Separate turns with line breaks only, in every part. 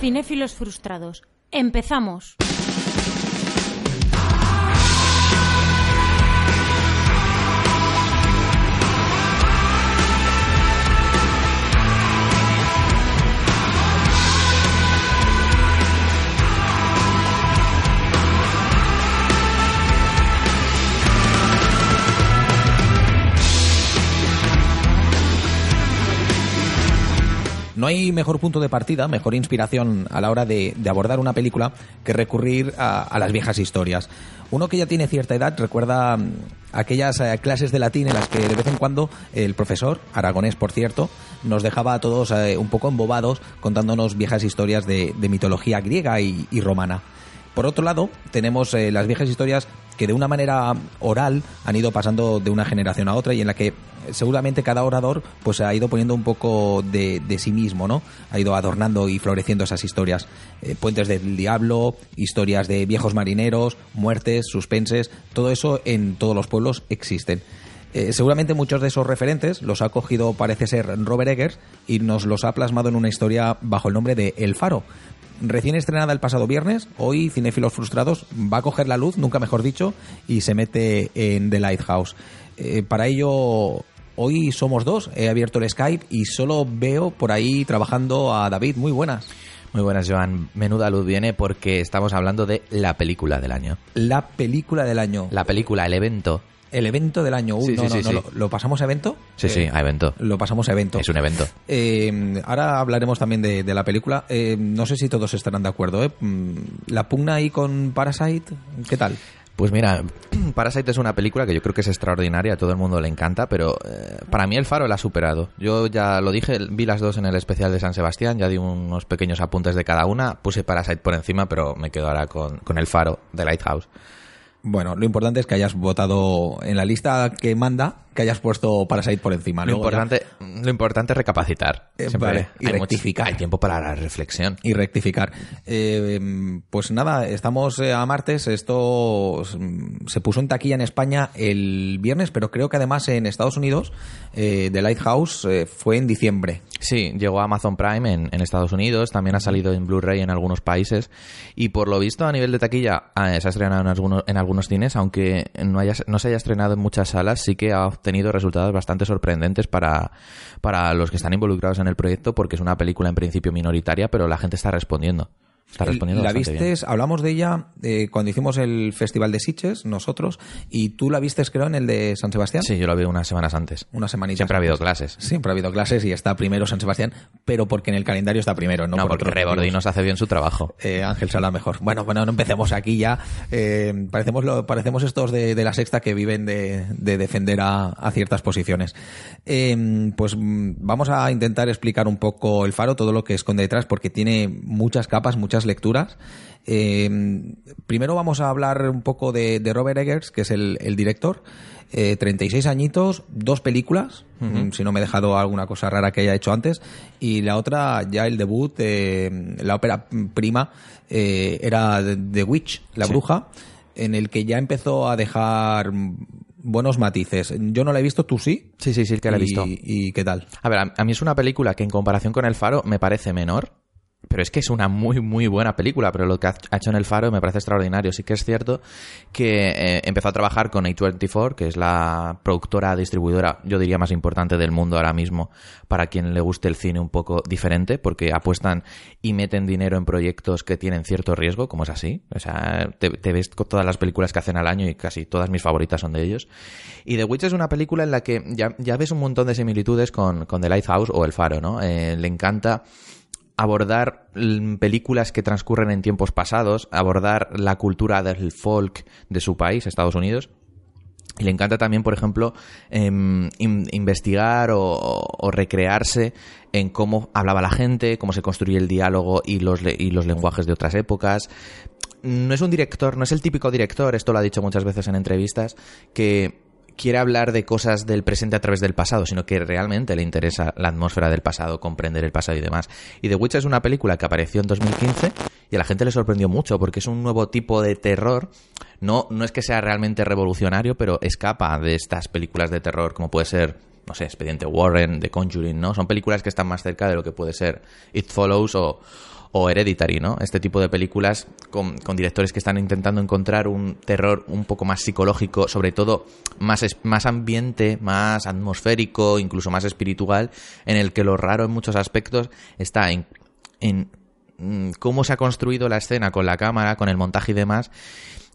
Cinéfilos frustrados. Empezamos.
No hay mejor punto de partida, mejor inspiración a la hora de, abordar una película que recurrir a, las viejas historias. Uno que ya tiene cierta edad recuerda mm, aquellas eh, clases de latín en las que de vez en cuando el profesor, aragonés por cierto, nos dejaba a todos eh, un poco embobados contándonos viejas historias de, mitología griega y romana. Por otro lado, tenemos eh, las viejas historias que de una manera oral han ido pasando de una generación a otra y en la que seguramente cada orador pues ha ido poniendo un poco de, de sí mismo, ¿no? Ha ido adornando y floreciendo esas historias. Eh, puentes del diablo, historias de viejos marineros, muertes, suspenses, todo eso en todos los pueblos existen. Eh, seguramente muchos de esos referentes los ha cogido, parece ser, Robert Eggers y nos los ha plasmado en una historia bajo el nombre de El Faro. Recién estrenada el pasado viernes, hoy Cinéfilos Frustrados va a coger la luz, nunca mejor dicho, y se mete en The Lighthouse. Eh, para ello, hoy somos dos, he abierto el Skype y solo veo por ahí trabajando a David. Muy buenas.
Muy buenas, Joan. Menuda luz viene porque estamos hablando de la película del año.
La película del año.
La película, el evento.
El evento del año. Uy,
Sí,
no,
sí,
no,
sí,
no,
sí.
Lo, lo pasamos a evento?
Sí, sí, a evento.
Lo pasamos a evento.
Es un evento.
Eh, ahora hablaremos también de, de la película. Eh, no sé si todos estarán de acuerdo. ¿eh? Mm, La pugna ahí con Parasite, ¿qué tal?
Pues mira, Parasite es una película que yo creo que es extraordinaria, a todo el mundo le encanta, pero eh, para mí El Faro la ha superado. Yo ya lo dije, vi las dos en el especial de San Sebastián, ya di unos pequeños apuntes de cada una, puse Parasite por encima, pero me quedo ahora con, con El Faro de Lighthouse.
Bueno, lo importante es que hayas votado en la lista que manda, que hayas puesto Parasite por encima.
Lo
Luego ya-
importante, lo importante es recapacitar.
Eh, vale, y
hay, mucho-
rectificar.
hay tiempo para la reflexión.
y rectificar. Eh, pues nada, estamos eh, a martes. Esto mm, se puso en taquilla en España el viernes, pero creo que además en Estados Unidos eh, The Lighthouse eh, fue en diciembre.
Sí, llegó a Amazon Prime en, en Estados Unidos, también ha salido en Blu-ray en algunos países y por lo visto a nivel de taquilla eh, se ha estrenado en algunos, en algunos cines, aunque no, haya, no se haya estrenado en muchas salas, sí que ha obtenido resultados bastante sorprendentes para, para los que están involucrados en el proyecto porque es una película en principio minoritaria, pero la gente está respondiendo. Está respondiendo
la
bien.
vistes, hablamos de ella eh, cuando hicimos el Festival de Sitges, nosotros, y tú la vistes creo en el de San Sebastián.
Sí, yo la vi unas semanas antes.
Una semanita.
Siempre ha habido clases.
Siempre ha habido clases y está primero San Sebastián, pero porque en el calendario está primero, no,
No,
por
porque. Rebordinos hace bien su trabajo.
Eh, Ángel Sala mejor. Bueno, bueno, no empecemos aquí ya. Eh, parecemos, lo- parecemos estos de, de la sexta que viven de, de defender a, a ciertas posiciones. Eh, pues mm, vamos a intentar explicar un poco el faro, todo lo que esconde detrás, porque tiene muchas capas, muchas lecturas. Eh, primero vamos a hablar un poco de, de Robert Eggers, que es el, el director. Eh, 36 añitos, dos películas, si no me he dejado alguna cosa rara que haya hecho antes, y la otra ya el debut, eh, la ópera prima, eh, era The Witch, la
Sí.
bruja, en el que ya empezó a dejar buenos matices. Yo no la he visto, tú sí.
Sí, sí, sí, que la he
Y-
visto.
¿Y qué tal?
A ver, a, a mí es una película que en comparación con El Faro me parece menor, pero es que es una muy, muy buena película, pero lo que ha hecho en El Faro me parece extraordinario. Sí que es cierto que eh, empezó a trabajar con A24, que es la productora distribuidora, yo diría, más importante del mundo ahora mismo, para quien le guste el cine un poco diferente, porque apuestan y meten dinero en proyectos que tienen cierto riesgo, como es así. O sea, te, te ves con todas las películas que hacen al año y casi todas mis favoritas son de ellos. Y The Witch es una película en la que ya, ya ves un montón de similitudes con, con The Lighthouse o El Faro, ¿no? Eh, le encanta abordar películas que transcurren en tiempos pasados, abordar la cultura del folk de su país, Estados Unidos, Y le encanta también, por ejemplo, em, in- investigar o, recrearse en cómo hablaba la gente, cómo se construye el diálogo y los, y los lenguajes de otras épocas. No es un director, no es el típico director, esto lo ha dicho muchas veces en entrevistas, que quiere hablar de cosas del presente a través del pasado, sino que realmente le interesa la atmósfera del pasado, comprender el pasado y demás. Y The Witch es una película que apareció en 2015 y a la gente le sorprendió mucho porque es un nuevo tipo de terror. No, no es que sea realmente revolucionario, pero escapa de estas películas de terror como puede ser, no sé, Expediente Warren, The Conjuring, ¿no? Son películas que están más cerca de lo que puede ser It Follows o, o Hereditary, ¿no? Este tipo de películas con, directores que están intentando encontrar un terror un poco más psicológico, sobre todo más, más ambiente, más atmosférico, incluso más espiritual, en el que lo raro en muchos aspectos está en, en mm, cómo se ha construido la escena con la cámara, con el montaje y demás,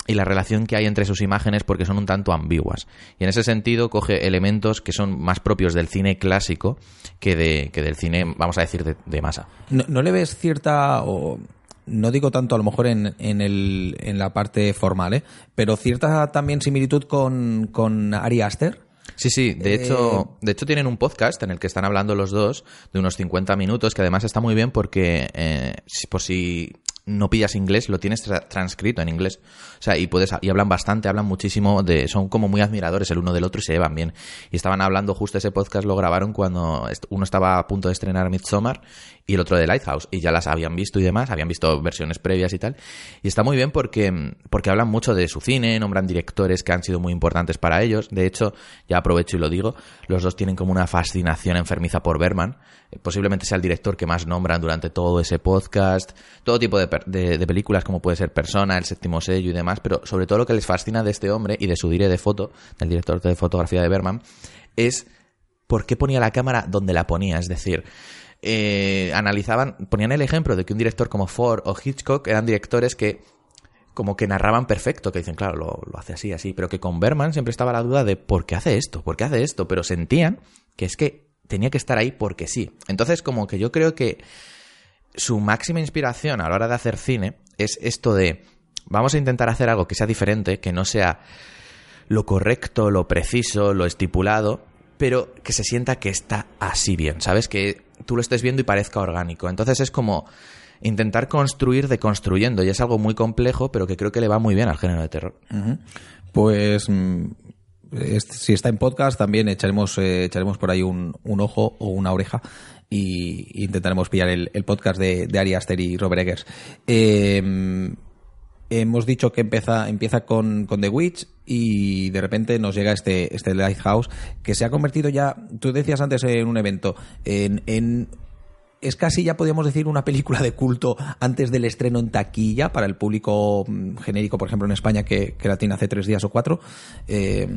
y la relación que hay entre sus imágenes porque son un tanto ambiguas. Y en ese sentido coge elementos que son más propios del cine clásico que, de, que del cine, vamos a decir, de, de masa.
¿No, no le ves cierta, o no digo tanto a lo mejor en, en, el, en la parte formal, ¿eh? pero cierta también similitud con, con Ari Aster?
Sí, sí, de hecho, de hecho tienen un podcast en el que están hablando los dos de unos 50 minutos que además está muy bien porque eh, por si no pillas inglés, lo tienes tra- transcrito en inglés. O sea, y puedes y hablan bastante, hablan muchísimo de son como muy admiradores el uno del otro y se llevan bien. Y estaban hablando justo ese podcast lo grabaron cuando uno estaba a punto de estrenar Midsommar y el otro de Lighthouse y ya las habían visto y demás, habían visto versiones previas y tal. Y está muy bien porque porque hablan mucho de su cine, nombran directores que han sido muy importantes para ellos. De hecho, ya aprovecho y lo digo, los dos tienen como una fascinación enfermiza por Berman. Eh, Posiblemente sea el director que más nombran durante todo ese podcast, todo tipo de, de- de películas como puede ser Persona, El séptimo sello y demás, pero sobre todo lo que les fascina de este hombre y de su dire de foto, del director de fotografía de Berman, es por qué ponía la cámara donde la ponía. Es decir, eh, analizaban, ponían el ejemplo de que un director como Ford o Hitchcock eran directores que como que narraban perfecto, que dicen, claro, lo, hace así, así, pero que con Berman siempre estaba la duda de por qué hace esto, por qué hace esto, pero sentían que es que tenía que estar ahí porque sí. Entonces, como que yo creo que su máxima inspiración a la hora de hacer cine es esto de, vamos a intentar hacer algo que sea diferente, que no sea lo correcto, lo preciso, lo estipulado, pero que se sienta que está así bien, ¿sabes? Que tú lo estés viendo y parezca orgánico. Entonces es como intentar construir deconstruyendo y es algo muy complejo, pero que creo que le va muy bien al género de terror.
Pues mm, si está en podcast también echaremos, eh, echaremos por ahí un, un ojo o una oreja y, intentaremos pillar el, el podcast de, de Ari Aster y Robert Eggers. Eh, hemos dicho que empieza, empieza con, The Witch y de repente nos llega este, este Lighthouse que se ha convertido ya, tú decías antes en un evento, en, es casi ya podríamos decir una película de culto antes del estreno en taquilla para el público mm, genérico, por ejemplo en España que, la tiene hace tres días o cuatro. Eh,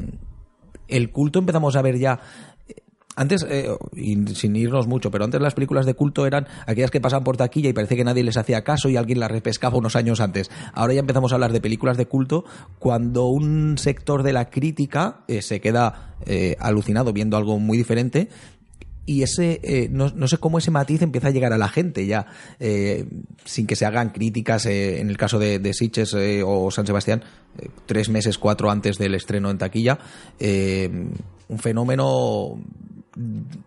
el culto empezamos a ver ya antes, eh, sin irnos mucho, pero antes las películas de culto eran aquellas que pasaban por taquilla y parece que nadie les hacía caso y alguien las repescaba unos años antes. Ahora ya empezamos a hablar de películas de culto cuando un sector de la crítica eh, se queda eh, alucinado viendo algo muy diferente y ese eh, no, sé cómo ese matiz empieza a llegar a la gente ya eh, sin que se hagan críticas eh, en el caso de, de eh, o San Sebastián tres meses cuatro antes del estreno en taquilla un fenómeno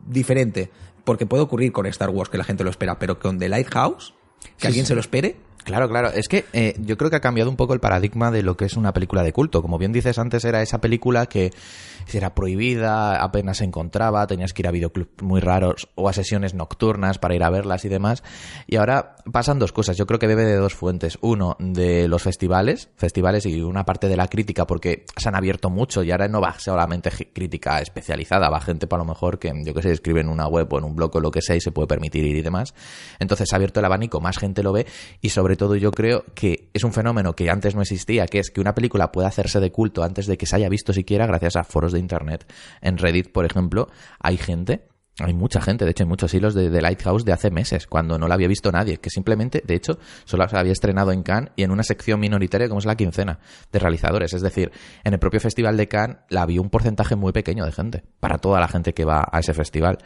diferente porque puede ocurrir con Star Wars que la gente lo espera pero con The Lighthouse que
Sí,
alguien
sí.
se lo espere
Claro, claro. Es que eh, yo creo que ha cambiado un poco el paradigma de lo que es una película de culto. Como bien dices, antes era esa película que era prohibida, apenas se encontraba, tenías que ir a videoclubs muy raros o a sesiones nocturnas para ir a verlas y demás. Y ahora pasan dos cosas. Yo creo que debe de dos fuentes. Uno, de los festivales, festivales y una parte de la crítica, porque se han abierto mucho y ahora no va solamente crítica especializada, va gente para lo mejor que, yo que sé, escribe en una web o en un blog o lo que sea y se puede permitir ir y demás. Entonces se ha abierto el abanico, más gente lo ve y sobre todo yo creo que es un fenómeno que antes no existía, que es que una película puede hacerse de culto antes de que se haya visto siquiera gracias a foros de internet. En Reddit, por ejemplo, hay gente hay mucha gente, de hecho hay muchos hilos de, de Lighthouse de hace meses, cuando no la había visto nadie, que simplemente, de hecho, solo se había estrenado en Cannes y en una sección minoritaria como es la quincena de realizadores. Es decir, en el propio Festival de Cannes la vio un porcentaje muy pequeño de gente, para toda la gente que va a ese festival.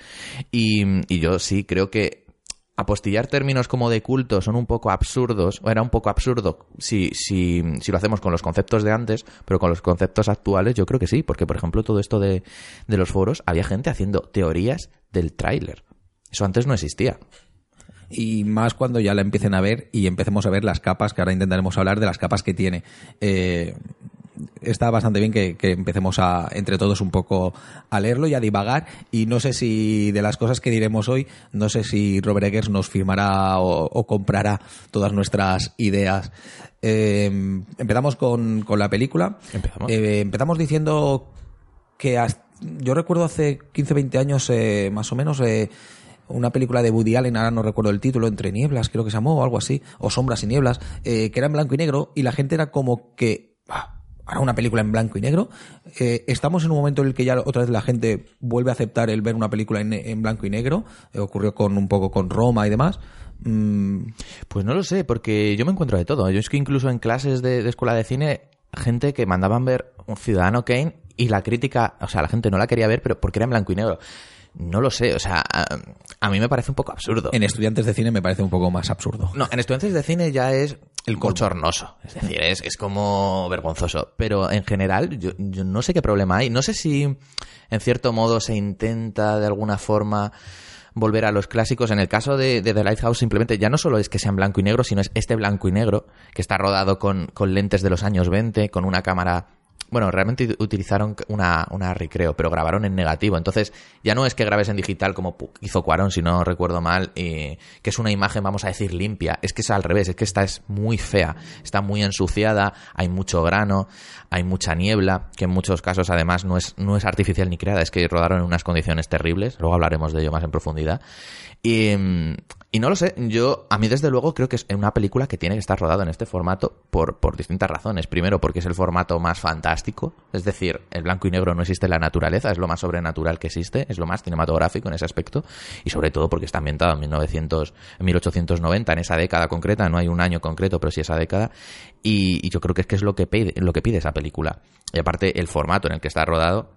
Y, y yo sí creo que apostillar términos como de culto son un poco absurdos, o era un poco absurdo si, si, si lo hacemos con los conceptos de antes, pero con los conceptos actuales yo creo que sí, porque por ejemplo todo esto de, de los foros, había gente haciendo teorías del tráiler. Eso antes no existía
y más cuando ya la empiecen a ver y empecemos a ver las capas, que ahora intentaremos hablar de las capas que tiene. Eh, está bastante bien que, empecemos a, entre todos, un poco a leerlo y a divagar. Y no sé si de las cosas que diremos hoy, no sé si Robert Eggers nos firmará o, comprará todas nuestras ideas. Eh, empezamos con, la película.
Empezamos.
Eh, empezamos diciendo que yo recuerdo hace 15, 20 años, más o menos, una película de Woody Allen, ahora no recuerdo el título, Entre Nieblas, creo que se llamó, o algo así, o Sombras y Nieblas, eh, que era en blanco y negro, y la gente era como que, ah, ahora una película en blanco y negro. Eh, estamos en un momento en el que ya otra vez la gente vuelve a aceptar el ver una película en, blanco y negro, eh, ocurrió con un poco con Roma y demás.
Mm. Pues no lo sé, porque yo me encuentro de todo. Yo es que incluso en clases de, de escuela de cine, gente que mandaban ver un Ciudadano Kane y la crítica, o sea, la gente no la quería ver, pero porque era en blanco y negro. No lo sé, o sea, a, mí me parece un poco absurdo.
En estudiantes de cine me parece un poco más absurdo.
No, en estudiantes de cine ya es el cochornoso, es decir, es, es como vergonzoso. Pero en general, yo, no sé qué problema hay. No sé si en cierto modo se intenta de alguna forma volver a los clásicos. En el caso de, de, The Lighthouse, simplemente ya no solo es que sea en blanco y negro, sino es este blanco y negro, que está rodado con, con lentes de los años 20, con una cámara bueno, realmente utilizaron una, una recreo, pero grabaron en negativo. Entonces, ya no es que grabes en digital como hizo Cuarón, si no recuerdo mal, y que es una imagen, vamos a decir, limpia. Es que es al revés, es que esta es muy fea, está muy ensuciada, hay mucho grano, hay mucha niebla, que en muchos casos además no es, no es artificial ni creada, es que rodaron en unas condiciones terribles. Luego hablaremos de ello más en profundidad. Y, y no lo sé, yo, a mí desde luego creo que es una película que tiene que estar rodada en este formato por, por distintas razones. Primero, porque es el formato más fantástico, es decir, el blanco y negro no existe en la naturaleza, es lo más sobrenatural que existe, es lo más cinematográfico en ese aspecto, y sobre todo porque está ambientado en 1900, en 1890, en esa década concreta, no hay un año concreto, pero sí esa década, y, yo creo que es que es lo que pide, lo que pide esa película. Y aparte, el formato en el que está rodado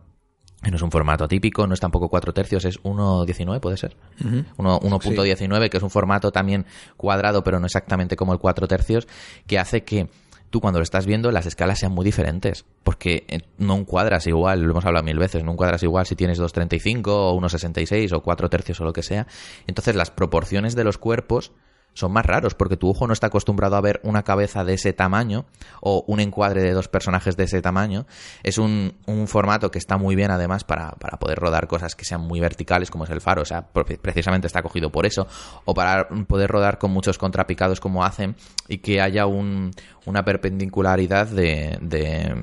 no es un formato típico, no es tampoco 4 tercios, es 1.19, puede ser. 1.19, que es un formato también cuadrado, pero no exactamente como el 4 tercios, que hace que tú cuando lo estás viendo las escalas sean muy diferentes. Porque eh, no encuadras igual, lo hemos hablado mil veces, no encuadras igual si tienes 2.35 o 1.66 o 4 tercios o lo que sea. Entonces las proporciones de los cuerpos son más raros porque tu ojo no está acostumbrado a ver una cabeza de ese tamaño o un encuadre de dos personajes de ese tamaño. Es un, un formato que está muy bien además para, para, poder rodar cosas que sean muy verticales como es el faro, o sea, precisamente está cogido por eso, o para poder rodar con muchos contrapicados como hacen y que haya un, una perpendicularidad de, de,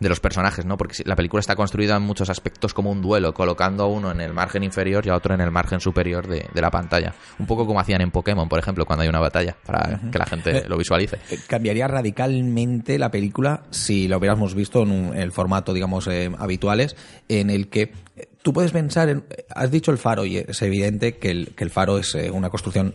de, los personajes, ¿no? Porque la película está construida en muchos aspectos como un duelo, colocando a uno en el margen inferior y a otro en el margen superior de, de la pantalla. Un poco como hacían en Pokémon, por ejemplo cuando hay una batalla, para que la gente eh, lo visualice.
Eh, cambiaría radicalmente la película si lo hubiéramos visto en, el formato, digamos, eh, habituales, en el que tú puedes pensar en... Has dicho el faro y es evidente que el, que el faro es una construcción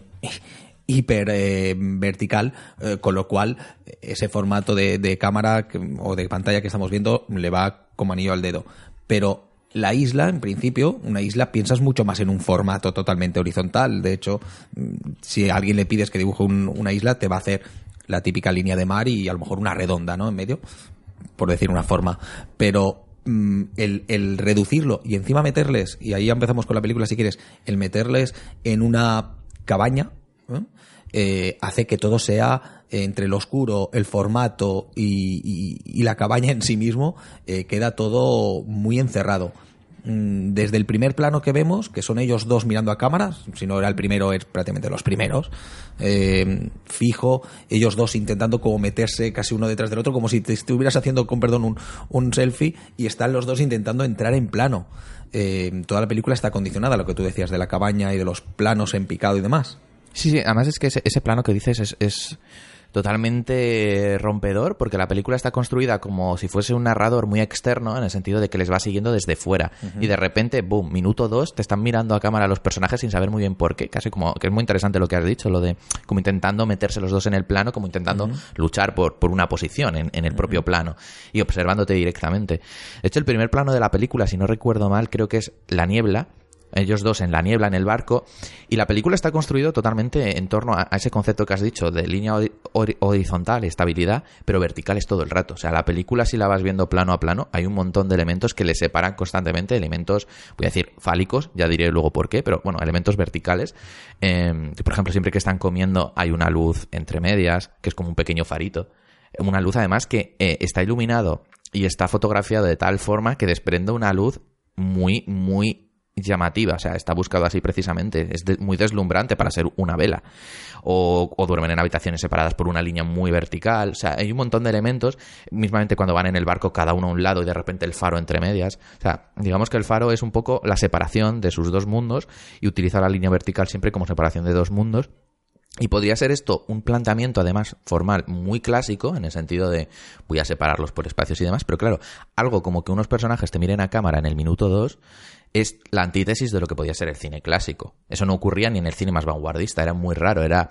hiper vertical, con lo cual ese formato de, cámara o de pantalla que estamos viendo le va como anillo al dedo. Pero la isla, en principio, una isla, piensas mucho más en un formato totalmente horizontal. De hecho, mm, si a alguien le pides que dibuje una isla, te va a hacer la típica línea de mar y a lo mejor una redonda, ¿no? En medio, por decir una forma. Pero mm, el, reducirlo y encima meterles, y ahí empezamos con la película si quieres, el meterles en una cabaña, eh, hace que todo sea eh, entre lo oscuro, el formato y, la cabaña en sí mismo, eh, queda todo muy encerrado. Mm, desde el primer plano que vemos, que son ellos dos mirando a cámaras, si no era el primero, es prácticamente los primeros, fijo, ellos dos intentando como meterse casi uno detrás del otro, como si te estuvieras haciendo, con perdón, un, un selfie, y están los dos intentando entrar en plano. toda la película está condicionada a lo que tú decías de la cabaña y de los planos en picado y demás.
Sí, sí, además es que ese, plano que dices es, es, totalmente rompedor porque la película está construida como si fuese un narrador muy externo en el sentido de que les va siguiendo desde fuera. Y de repente, boom, minuto dos, te están mirando a cámara los personajes sin saber muy bien por qué, casi como que es muy interesante lo que has dicho, lo de como intentando meterse los dos en el plano, como intentando luchar por, por una posición en, en el propio plano y observándote directamente. De hecho, el primer plano de la película, si no recuerdo mal, creo que es la niebla ellos dos en la niebla, en el barco, y la película está construida totalmente en torno a, ese concepto que has dicho de línea horizontal, estabilidad, pero vertical es todo el rato. O sea, la película si la vas viendo plano a plano, hay un montón de elementos que le separan constantemente, elementos, voy a decir, fálicos, ya diré luego por qué, pero bueno, elementos verticales. Em, por ejemplo, siempre que están comiendo hay una luz entre medias, que es como un pequeño farito. Una luz además que eh, está iluminado y está fotografiado de tal forma que desprende una luz muy, muy llamativa, o sea, está buscado así precisamente, es muy deslumbrante para ser una vela. O, duermen en habitaciones separadas por una línea muy vertical, o sea, hay un montón de elementos, mismamente cuando van en el barco cada uno a un lado y de repente el faro entre medias, o sea, digamos que el faro es un poco la separación de sus dos mundos y utiliza la línea vertical siempre como separación de dos mundos. Y podría ser esto un planteamiento, además, formal muy clásico, en el sentido de voy a separarlos por espacios y demás, pero claro, algo como que unos personajes te miren a cámara en el minuto 2 es la antítesis de lo que podía ser el cine clásico. Eso no ocurría ni en el cine más vanguardista, era muy raro, era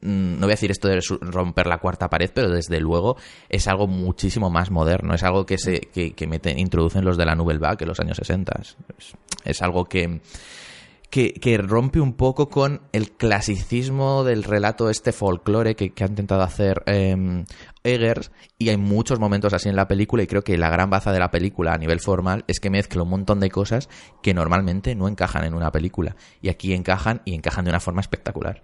mm, no voy a decir esto de romper la cuarta pared, pero desde luego es algo muchísimo más moderno, es algo que se que, que meten, introducen los de la Nouvelle Vague en los años 60. es algo que que, rompe un poco con el clasicismo del relato, este folclore que, ha intentado hacer eh, Eggers, y hay muchos momentos así en la película, y creo que la gran baza de la película a nivel formal es que mezcla un montón de cosas que normalmente no encajan en una película, y aquí encajan y encajan de una forma espectacular.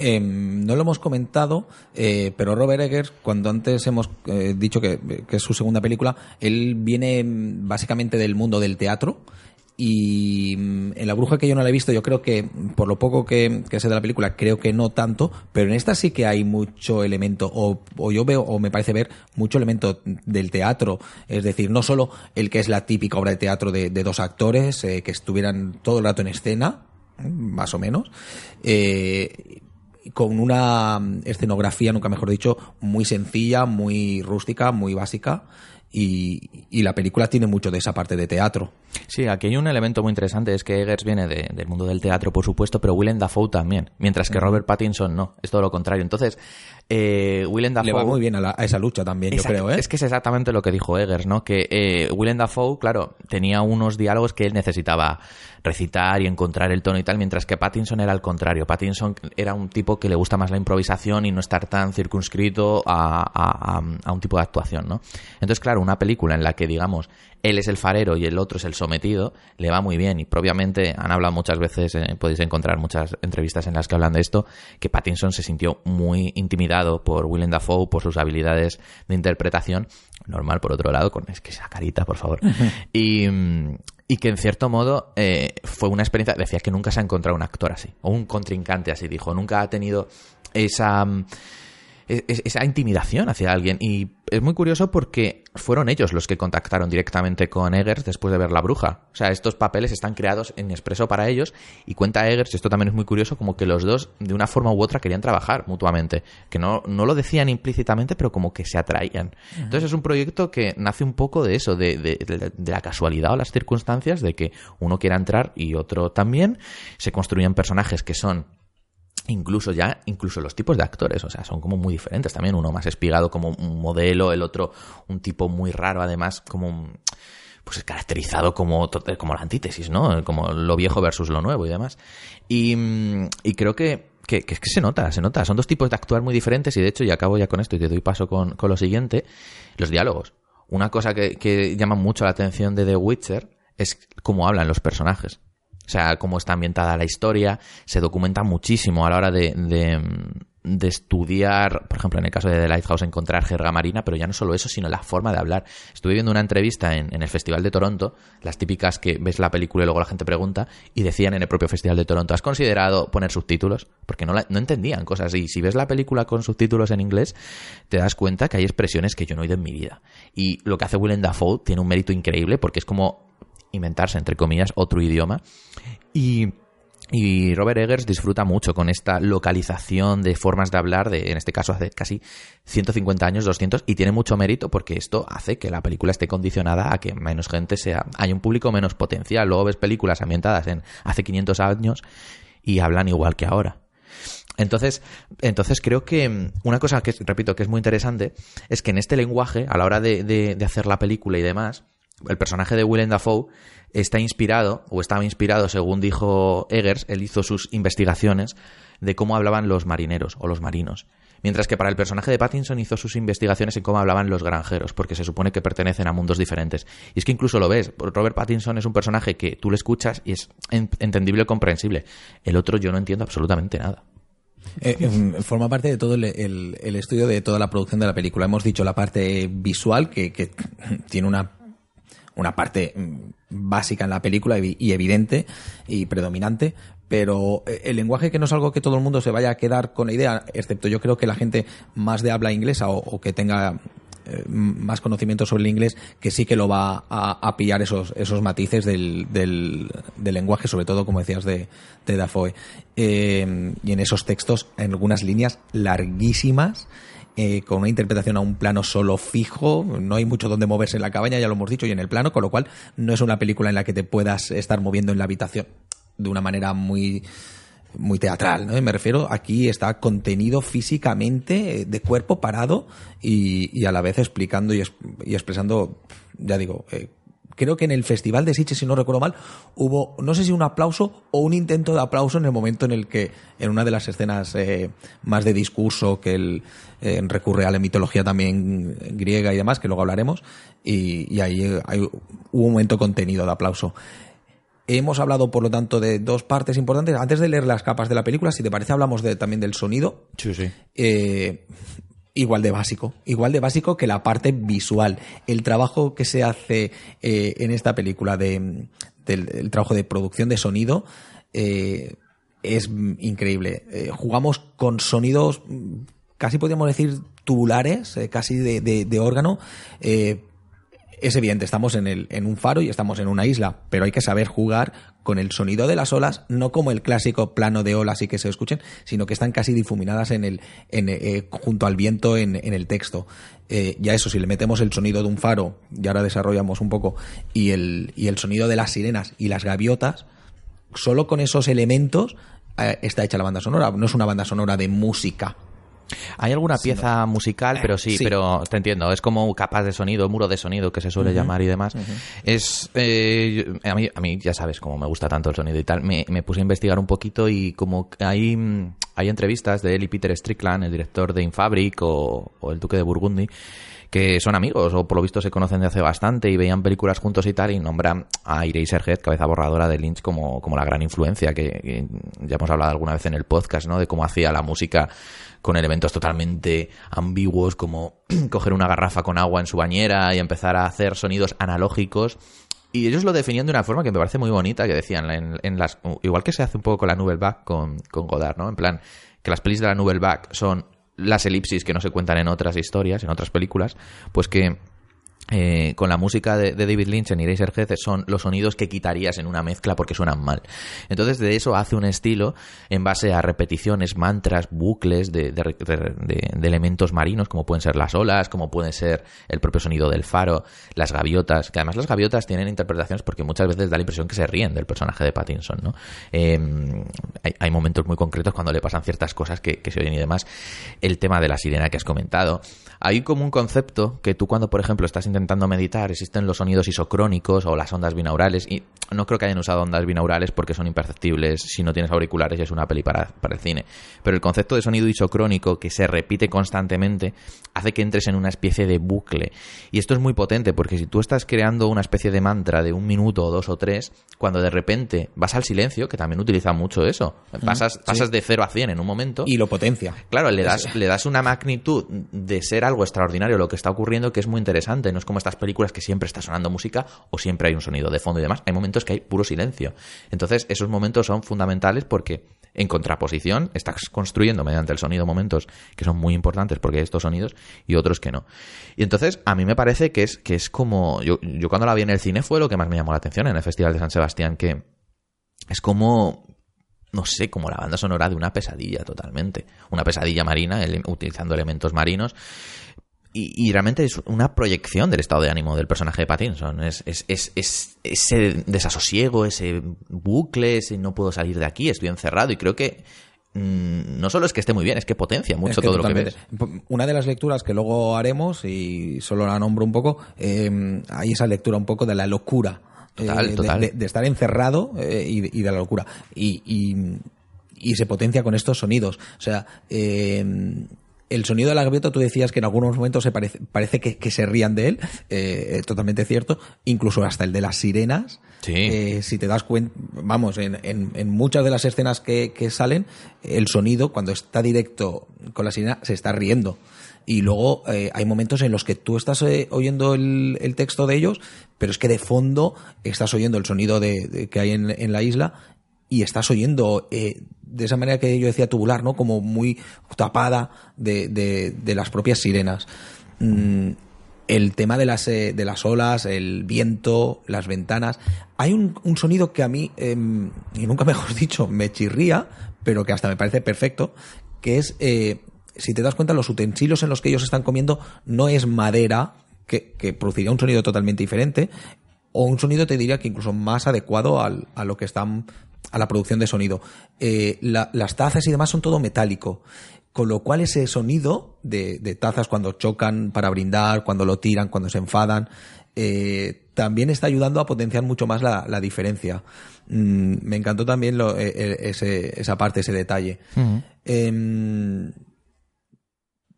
Em, no lo hemos comentado, eh, pero Robert Eggers, cuando antes hemos eh, dicho que, que, es su segunda película, él viene mm, básicamente del mundo del teatro y mm, en La Bruja que yo no la he visto, yo creo que, por lo poco que, sé de la película, creo que no tanto, pero en esta sí que hay mucho elemento, o, yo veo, o me parece ver, mucho elemento del teatro. Es decir, no solo el que es la típica obra de teatro de, dos actores eh, que estuvieran todo el rato en escena, más o menos, eh, con una escenografía, nunca mejor dicho, muy sencilla, muy rústica, muy básica y, y, la película tiene mucho de esa parte de teatro.
Sí, aquí hay un elemento muy interesante, es que Eggers viene del mundo del teatro, por supuesto, pero Willem Dafoe también, mientras que Robert Pattinson no, es todo lo contrario. Entonces, eh, Willem Dafoe...
Le va muy bien a, esa lucha también, yo creo, ¿eh?
Es que es exactamente lo que dijo Eggers, ¿no? Que eh, Willem Dafoe, claro, tenía unos diálogos que él necesitaba recitar y encontrar el tono y tal, mientras que Pattinson era al contrario. Pattinson era un tipo que le gusta más la improvisación y no estar tan circunscrito a, a un tipo de actuación, ¿no? Entonces, claro, una película en la que, digamos, él es el farero y el otro es el sometido, le va muy bien. Y propiamente han hablado muchas veces, eh, podéis encontrar muchas entrevistas en las que hablan de esto, que Pattinson se sintió muy intimidado por Willem Dafoe, por sus habilidades de interpretación. Normal, por otro lado, con es que esa carita, por favor. y, y que en cierto modo eh, fue una experiencia, decía que nunca se ha encontrado un actor así, o un contrincante así, dijo, nunca ha tenido esa esa intimidación hacia alguien. Y es muy curioso porque fueron ellos los que contactaron directamente con Eggers después de ver La Bruja. O sea, estos papeles están creados en expreso para ellos y cuenta Eggers, esto también es muy curioso, como que los dos de una forma u otra querían trabajar mutuamente. Que no, no lo decían implícitamente, pero como que se atraían. Entonces es un proyecto que nace un poco de eso, de, de, de la casualidad o las circunstancias de que uno quiera entrar y otro también. Se construyen personajes que son incluso ya, incluso los tipos de actores, o sea, son como muy diferentes también, uno más espigado como un modelo, el otro un tipo muy raro, además, como pues caracterizado como, como la antítesis, ¿no? Como lo viejo versus lo nuevo y demás. Y, y creo que, que, que, se nota, se nota. Son dos tipos de actuar muy diferentes y de hecho, y acabo ya con esto y te doy paso con, con lo siguiente, los diálogos. Una cosa que, que llama mucho la atención de The Witcher es cómo hablan los personajes. O sea, cómo está ambientada la historia, se documenta muchísimo a la hora de, de, estudiar, por ejemplo, en el caso de The Lighthouse, encontrar jerga marina, pero ya no solo eso, sino la forma de hablar. Estuve viendo una entrevista en, en, el Festival de Toronto, las típicas que ves la película y luego la gente pregunta, y decían en el propio Festival de Toronto, ¿has considerado poner subtítulos? Porque no, no entendían cosas. Y si ves la película con subtítulos en inglés, te das cuenta que hay expresiones que yo no he oído en mi vida. Y lo que hace Willem Dafoe tiene un mérito increíble porque es como inventarse, entre comillas, otro idioma. Y, y Robert Eggers disfruta mucho con esta localización de formas de hablar, de, en este caso hace casi 150 años, 200, y tiene mucho mérito porque esto hace que la película esté condicionada a que menos gente sea, hay un público menos potencial. Luego ves películas ambientadas en hace 500 años y hablan igual que ahora. Entonces, entonces creo que una cosa que, repito, que es muy interesante es que en este lenguaje, a la hora de hacer la película y demás, el personaje de Willem Dafoe está inspirado, o estaba inspirado, según dijo Eggers, él hizo sus investigaciones de cómo hablaban los marineros o los marinos. Mientras que para el personaje de Pattinson hizo sus investigaciones en cómo hablaban los granjeros, porque se supone que pertenecen a mundos diferentes. Y es que incluso lo ves, Robert Pattinson es un personaje que tú le escuchas y es entendible y comprensible. El otro yo no entiendo absolutamente nada.
Eh, em, forma parte de todo el, estudio de toda la producción de la película. Hemos dicho la parte visual, que, que tiene una una parte mm, básica en la película y evidente y predominante, pero eh, el lenguaje que no es algo que todo el mundo se vaya a quedar con la idea, excepto yo creo que la gente más de habla inglesa o, que tenga eh, más conocimiento sobre el inglés, que sí que lo va a, pillar esos, esos matices del, del, lenguaje, sobre todo, como decías, de, de Dafoe. Eh, y en esos textos, en algunas líneas larguísimas, eh, con una interpretación a un plano solo fijo, no hay mucho donde moverse en la cabaña, ya lo hemos dicho, y en el plano, con lo cual no es una película en la que te puedas estar moviendo en la habitación de una manera muy muy teatral, ¿no? Me refiero, aquí está contenido físicamente, eh, de cuerpo parado y, a la vez explicando y, expresando, ya digo, eh, creo que en el Festival de Sitges, si no recuerdo mal, hubo, no sé si un aplauso o un intento de aplauso en el momento en el que, en una de las escenas eh, más de discurso, que él eh, recurre a la mitología también griega y demás, que luego hablaremos, y, ahí eh, hay, hubo un momento contenido de aplauso. Hemos hablado, por lo tanto, de dos partes importantes. Antes de leer las capas de la película, si te parece, hablamos de, también del sonido.
Sí, sí
igual de básico, igual de básico que la parte visual. El trabajo que se hace eh, en esta película de, del el trabajo de producción de sonido eh, es increíble. Eh, jugamos con sonidos casi podríamos decir tubulares, casi de, de, de órgano, es evidente, estamos en, el, en un faro y estamos en una isla, pero hay que saber jugar con el sonido de las olas, no como el clásico plano de olas y que se escuchen, sino que están casi difuminadas en el, en, eh, junto al viento en, en el texto. Eh, ya eso, si le metemos el sonido de un faro, y ahora desarrollamos un poco, y el, y el sonido de las sirenas y las gaviotas, solo con esos elementos eh, está hecha la banda sonora. No es una banda sonora de música,
hay alguna pieza musical, pero sí, pero te entiendo, es como capas de sonido, muro de sonido que se suele llamar y demás. Es eh, a, mí, a mí ya sabes, como me gusta tanto el sonido y tal, me, puse a investigar un poquito y como hay, hay entrevistas de él y Peter Strickland, el director de Infabric o, o el Duque de Burgundy, que son amigos o por lo visto se conocen de hace bastante y veían películas juntos y tal y nombran a Serget, cabeza borradora de Lynch, como, como la gran influencia que, ya hemos hablado alguna vez en el podcast, ¿no? De cómo hacía la música con elementos totalmente ambiguos como coger una garrafa con agua en su bañera y empezar a hacer sonidos analógicos y ellos lo definían de una forma que me parece muy bonita, que decían, en, las, igual que se hace un poco con la Nouvelle Vague con, con Godard, ¿no? En plan, que las pelis de la Nouvelle Vague son las elipsis que no se cuentan en otras historias, en otras películas, pues que eh, con la música de, David Lynch en Eraserhead son los sonidos que quitarías en una mezcla porque suenan mal. Entonces de eso hace un estilo en base a repeticiones, mantras, bucles de, elementos marinos como pueden ser las olas, como puede ser el propio sonido del faro, las gaviotas, que además las gaviotas tienen interpretaciones porque muchas veces da la impresión que se ríen del personaje de Pattinson. ¿no? Em, hay, momentos muy concretos cuando le pasan ciertas cosas que, se oyen y demás. El tema de la sirena que has comentado. Hay como un concepto que tú cuando por ejemplo estás intentando meditar, existen los sonidos isocrónicos o las ondas binaurales, y no creo que hayan usado ondas binaurales porque son imperceptibles si no tienes auriculares y es una peli para, para el cine. Pero el concepto de sonido isocrónico que se repite constantemente hace que entres en una especie de bucle. Y esto es muy potente porque si tú estás creando una especie de mantra de un minuto o dos o tres, cuando de repente vas al silencio, que también utiliza mucho eso, pasas, pasas de cero a cien en un momento.
Y lo potencia.
Claro, le das, le das una magnitud de ser algo extraordinario lo que está ocurriendo que es muy interesante. No es como estas películas que siempre está sonando música o siempre hay un sonido de fondo y demás. Hay momentos que hay puro silencio. Entonces, esos momentos son fundamentales porque en contraposición estás construyendo mediante el sonido momentos que son muy importantes porque hay estos sonidos y otros que no. Y entonces, a mí me parece que es, que es como. Yo, yo cuando la vi en el cine fue lo que más me llamó la atención en el Festival de San Sebastián, que es como no sé, como la banda sonora de una pesadilla totalmente. Una pesadilla marina, utilizando elementos marinos y, realmente es una proyección del estado de ánimo del personaje de Pattinson. Es, es, es, ese desasosiego, ese bucle, ese no puedo salir de aquí, estoy encerrado. Y creo que mm, no solo es que esté muy bien, es que potencia mucho
Es que
todo lo que ves.
Una de las lecturas que luego haremos, y solo la nombro un poco, eh, hay esa lectura un poco de la locura.
Total,
eh, de-
total.
De, de estar encerrado eh, y, y de la locura. Y, y- y se potencia con estos sonidos. O sea, eh, el sonido de la gaviota, tú decías que en algunos momentos se parece, parece que, que se rían de él, eh, totalmente cierto. Incluso hasta el de las sirenas.
Sí.
Eh, si te das cuenta, vamos, en, en- en muchas de las escenas que, que salen, el sonido, cuando está directo con la sirena, se está riendo. Y luego eh, hay momentos en los que tú estás eh, oyendo el, el texto de ellos, pero es que de fondo estás oyendo el sonido de, de- que hay en, en la isla y estás oyendo eh, de esa manera que yo decía tubular, ¿no? Como muy tapada de, de- de las propias sirenas. Mm, el tema de las, eh, de las olas, el viento, las ventanas. Hay un, sonido que a mí, em, y nunca mejor dicho, me chirría, pero que hasta me parece perfecto, que es, eh, si te das cuenta, los utensilios en los que ellos están comiendo no es madera, que, que produciría un sonido totalmente diferente, o un sonido te diría que incluso más adecuado al- a lo que están a la producción de sonido. Eh, la- las tazas y demás son todo metálico. Con lo cual ese sonido de, de tazas cuando chocan para brindar, cuando lo tiran, cuando se enfadan, eh, también está ayudando a potenciar mucho más la, la diferencia. Mm, me encantó también lo- eh, eh, ese- esa parte, ese detalle. Em,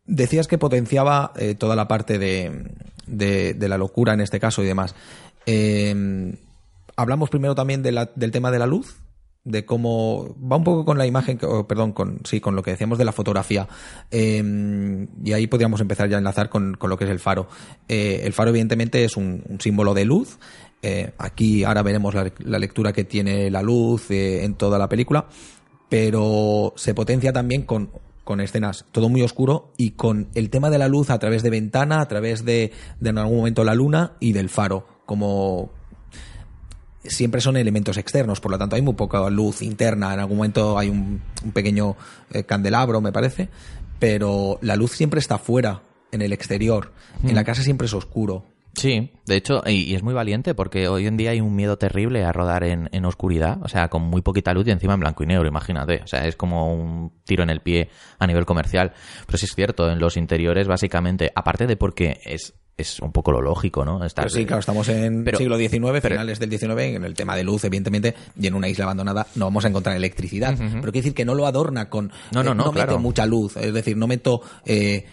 decías que potenciaba eh, toda la parte de, de- de la locura en este caso y demás. Eh, hablamos primero también del tema de la luz, de cómo va un poco con la imagen, perdón, con sí, con lo que decíamos de la fotografía. Eh, y ahí podríamos empezar ya a enlazar con, lo que es el faro. Eh, el faro, evidentemente, es un, símbolo de luz. Eh, aquí ahora veremos la, lectura que tiene la luz eh, en toda la película, pero se potencia también con escenas todo muy oscuro y con el tema de la luz a través de ventana, a través de en algún momento la luna y del faro, como siempre son elementos externos, por lo tanto hay muy poca luz interna, en algún momento hay un, un pequeño eh, candelabro, me parece, pero la luz siempre está fuera, en el exterior, en la casa siempre es oscuro.
Sí, de hecho, y, y es muy valiente porque hoy en día hay un miedo terrible a rodar en, en oscuridad, o sea, con muy poquita luz y encima en blanco y negro, imagínate. O sea, es como un tiro en el pie a nivel comercial. Pero sí es cierto, en los interiores, básicamente, aparte de porque es, es un poco lo lógico, ¿no? Estar-
Pero sí, claro, estamos en
Pero-
siglo XIX,
pero-
finales del XIX, en el tema de luz, evidentemente, y en una isla abandonada no vamos a encontrar electricidad. Pero quiere decir que no lo adorna con...
No, no,
eh,
no,
meto
claro.
mucha luz, es decir, no meto... eh,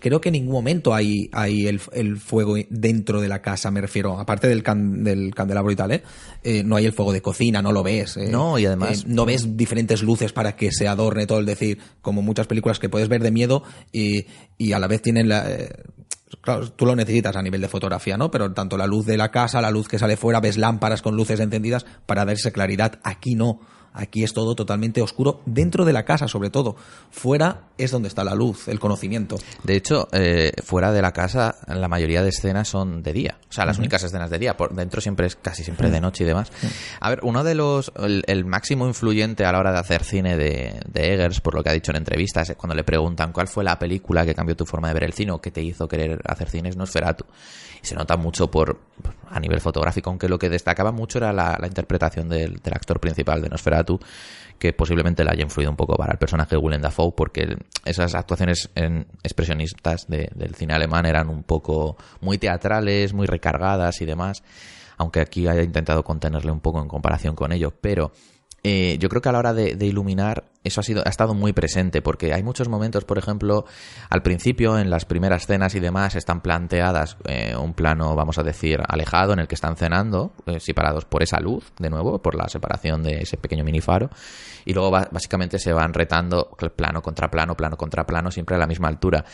creo que en ningún momento hay, hay el, el fuego dentro de la casa, me refiero, aparte del, can- del candelabro y tal, ¿eh? Eh, no hay el fuego de cocina, no lo ves. eh,
No, y además-
eh, no ves diferentes luces para que se adorne todo, es decir, como muchas películas que puedes ver de miedo y, y a la vez tienen la... eh, Claro, tú lo necesitas a nivel de fotografía, ¿no? Pero tanto la luz de la casa, la luz que sale fuera, ves lámparas con luces encendidas para darse claridad. Aquí no. Aquí es todo totalmente oscuro, dentro de la casa sobre todo. Fuera es donde está la luz, el conocimiento.
De hecho, eh, fuera de la casa, la mayoría de escenas son de día. O sea, las únicas escenas de día. Por dentro siempre es casi siempre de noche y demás. A ver, uno de los. El, el máximo influyente a la hora de hacer cine de, de Eggers, por lo que ha dicho en entrevistas, es cuando le preguntan cuál fue la película que cambió tu forma de ver el cine o que te hizo querer hacer cine, es Nosferatu. Se nota mucho por a nivel fotográfico, aunque lo que destacaba mucho era la, la interpretación del, actor principal de Nosferatu, que posiblemente le haya influido un poco para el personaje de Willem Dafoe, porque esas actuaciones en- expresionistas de- del cine alemán eran un poco muy teatrales, muy recargadas y demás, aunque aquí haya intentado contenerle un poco en comparación con ello, pero eh, yo creo que a la hora de, iluminar eso ha sido ha estado muy presente porque hay muchos momentos por ejemplo al principio en las primeras escenas y demás están planteadas eh, un plano vamos a decir alejado en el que están cenando eh, separados por esa luz de nuevo por la separación de ese pequeño minifaro y luego básicamente se van retando plano contra plano plano contra plano siempre a la misma altura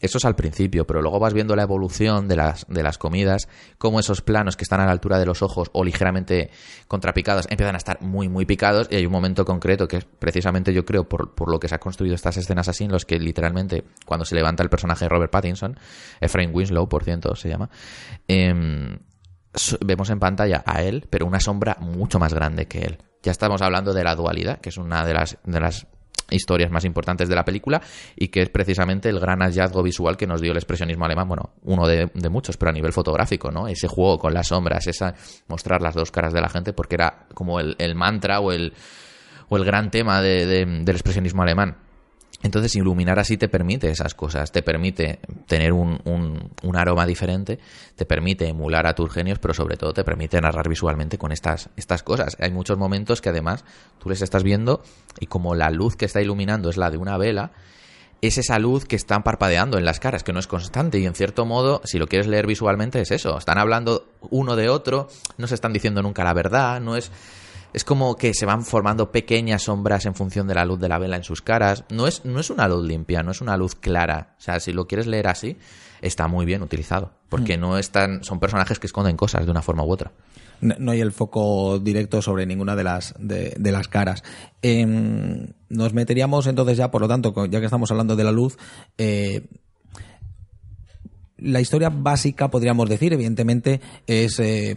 eso es al principio, pero luego vas viendo la evolución de las, de las comidas, cómo esos planos que están a la altura de los ojos o ligeramente contrapicados empiezan a estar muy, muy picados y hay un momento concreto que es precisamente yo creo por, por lo que se ha construido estas escenas así en los que literalmente cuando se levanta el personaje de Robert Pattinson, Efraín Winslow, por cierto, se llama, em, vemos en pantalla a él, pero una sombra mucho más grande que él. Ya estamos hablando de la dualidad, que es una de las, de las historias más importantes de la película y que es precisamente el gran hallazgo visual que nos dio el expresionismo alemán, bueno, uno de, muchos, pero a nivel fotográfico, ¿no? Ese juego con las sombras, esa mostrar las dos caras de la gente porque era como el, el mantra o el o el gran tema de- del expresionismo alemán. Entonces, iluminar así te permite esas cosas, te permite tener un, un- un aroma diferente, te permite emular a tus genios, pero sobre todo te permite narrar visualmente con estas, estas cosas. Hay muchos momentos que además tú les estás viendo y como la luz que está iluminando es la de una vela, es esa luz que están parpadeando en las caras, que no es constante y en cierto modo, si lo quieres leer visualmente, es eso. Están hablando uno de otro, no se están diciendo nunca la verdad, no es... Es como que se van formando pequeñas sombras en función de la luz de la vela en sus caras. No es, no es una luz limpia, no es una luz clara. O sea, si lo quieres leer así, está muy bien utilizado. Porque no están, son personajes que esconden cosas de una forma u otra.
No no hay el foco directo sobre ninguna de las, de, de las caras. Em, nos meteríamos entonces ya, por lo tanto, ya que estamos hablando de la luz, eh, la historia básica, podríamos decir, evidentemente, es eh,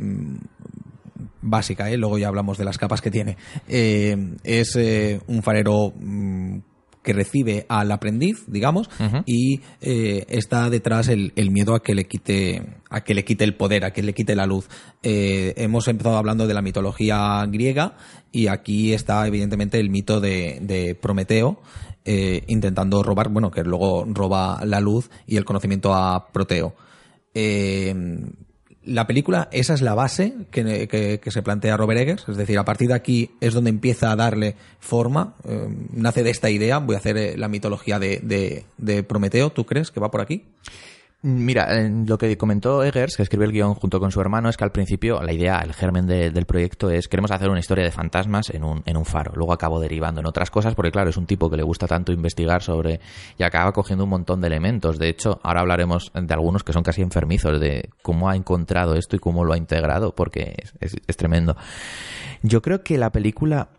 básica, ¿eh? luego ya hablamos de las capas que tiene. Eh, es eh, un farero mm, que recibe al aprendiz, digamos, y eh, está detrás el, el miedo a que le quite a que le quite el poder, a que le quite la luz. Eh, hemos empezado hablando de la mitología griega y aquí está evidentemente el mito de, de Prometeo. eh, intentando robar, bueno, que luego roba la luz y el conocimiento a Proteo. La película, esa es la base que, que- que se plantea Robert Eggers, es decir, a partir de aquí es donde empieza a darle forma, eh, nace de esta idea, voy a hacer eh, la mitología de, de- de Prometeo, ¿tú crees que va por aquí?
Mira, lo que comentó Eggers, que escribió el guion junto con su hermano, es que al principio la idea, el germen de- del proyecto es queremos hacer una historia de fantasmas en un, en un faro. Luego acabó derivando en otras cosas, porque claro, es un tipo que le gusta tanto investigar sobre y acaba cogiendo un montón de elementos. De hecho, ahora hablaremos de algunos que son casi enfermizos, de cómo ha encontrado esto y cómo lo ha integrado, porque es- es tremendo. Yo creo que la película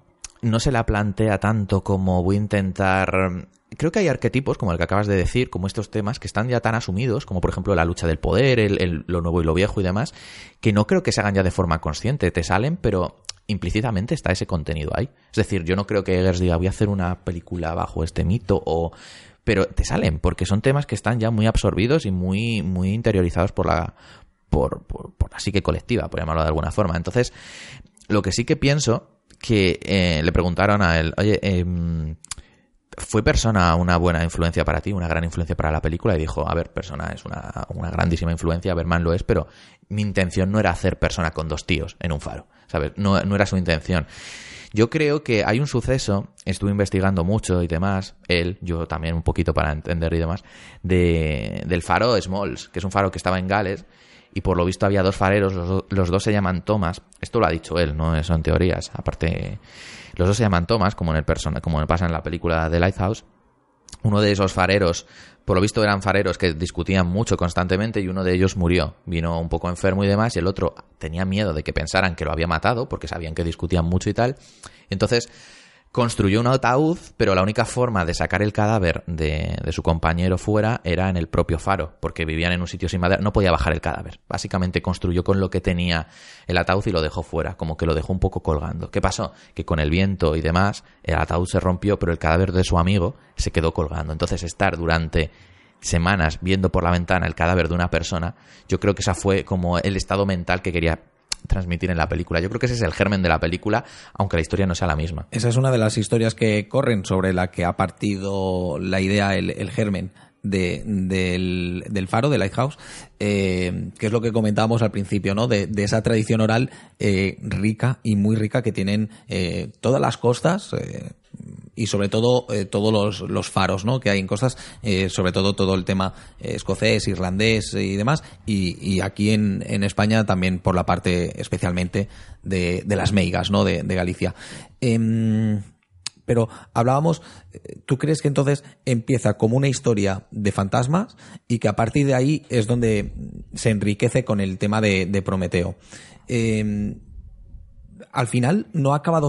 no se la plantea tanto como voy a intentar... Creo que hay arquetipos, como el que acabas de decir, como estos temas, que están ya tan asumidos, como por ejemplo la lucha del poder, el, lo nuevo y lo viejo y demás, que no creo que se hagan ya de forma consciente. Te salen, pero implícitamente está ese contenido ahí. Es decir, yo no creo que Eggers diga voy a hacer una película bajo este mito o... Pero te salen, porque son temas que están ya muy absorbidos y muy, muy interiorizados por la, por, por, por la psique colectiva, por llamarlo de alguna forma. Entonces, lo que sí que pienso que eh, le preguntaron a él, oye, em, ¿fue persona una buena influencia para ti, una gran influencia para la película? Y dijo, a ver, persona es una, una grandísima influencia, Berman lo es, pero mi intención no era hacer persona con dos tíos en un faro, ¿sabes? No, era su intención. Yo creo que hay un suceso, estuve investigando mucho y demás, él, yo también un poquito para entender y demás, de, del faro Smalls, que es un faro que estaba en Gales, y por lo visto había dos fareros, los, los dos se llaman Thomas, esto lo ha dicho él, no son teorías, aparte, los dos se llaman Thomas, como en el persona, como pasa en la película The Lighthouse, uno de esos fareros, por lo visto eran fareros que discutían mucho constantemente y uno de ellos murió. Vino un poco enfermo y demás y el otro tenía miedo de que pensaran que lo había matado porque sabían que discutían mucho y tal. Entonces construyó un ataúd, pero la única forma de sacar el cadáver de, de su compañero fuera era en el propio faro, porque vivían en un sitio sin madera, no podía bajar el cadáver. Básicamente construyó con lo que tenía el ataúd y lo dejó fuera, como que lo dejó un poco colgando. ¿Qué pasó? Que con el viento y demás, el ataúd se rompió, pero el cadáver de su amigo se quedó colgando. Entonces estar durante semanas viendo por la ventana el cadáver de una persona, yo creo que esa fue como el estado mental que quería transmitir en la película. Yo creo que ese es el germen de la película, aunque la historia no sea la misma.
Esa es una de las historias que corren sobre la que ha partido la idea, el, el germen de, del, faro, de Lighthouse, eh, que es lo que comentábamos al principio, ¿no? De, de esa tradición oral eh, rica y muy rica que tienen eh, todas las costas. Y sobre todo eh, todos los, los faros ¿no? que hay en costas, eh, sobre todo todo el tema eh, escocés, irlandés y demás, y, y aquí en, en España también por la parte especialmente de, de las meigas ¿no? de, de Galicia. Em, pero hablábamos, ¿tú crees que entonces empieza como una historia de fantasmas y que a partir de ahí es donde se enriquece con el tema de, Prometeo? Em, al final no ha acabado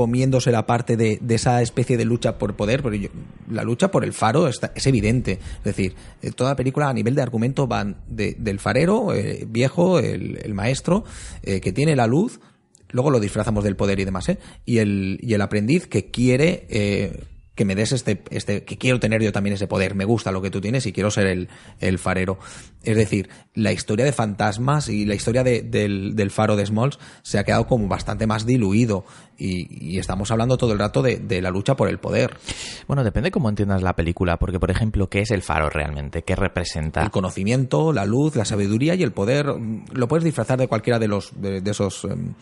comiéndose la parte de, esa especie de lucha por poder, pero yo, la lucha por el faro está, es evidente. Es decir, eh, toda la película a nivel de argumento van de, del farero, eh, viejo, el, maestro, eh, que tiene la luz, luego lo disfrazamos del poder y demás, ¿eh? y, el, y el aprendiz que quiere que me des este, este, que quiero tener yo también ese poder, me gusta lo que tú tienes y quiero ser el, el farero. Es decir, la historia de fantasmas y la historia de- del, del faro de Smalls se ha quedado como bastante más diluido y, y estamos hablando todo el rato de, de la lucha por el poder.
Bueno, depende cómo entiendas la película, porque, por ejemplo, ¿qué es el faro realmente? ¿Qué representa?
El conocimiento, la luz, la sabiduría y el poder, mm, lo puedes disfrazar de cualquiera de los, de, de esos, em,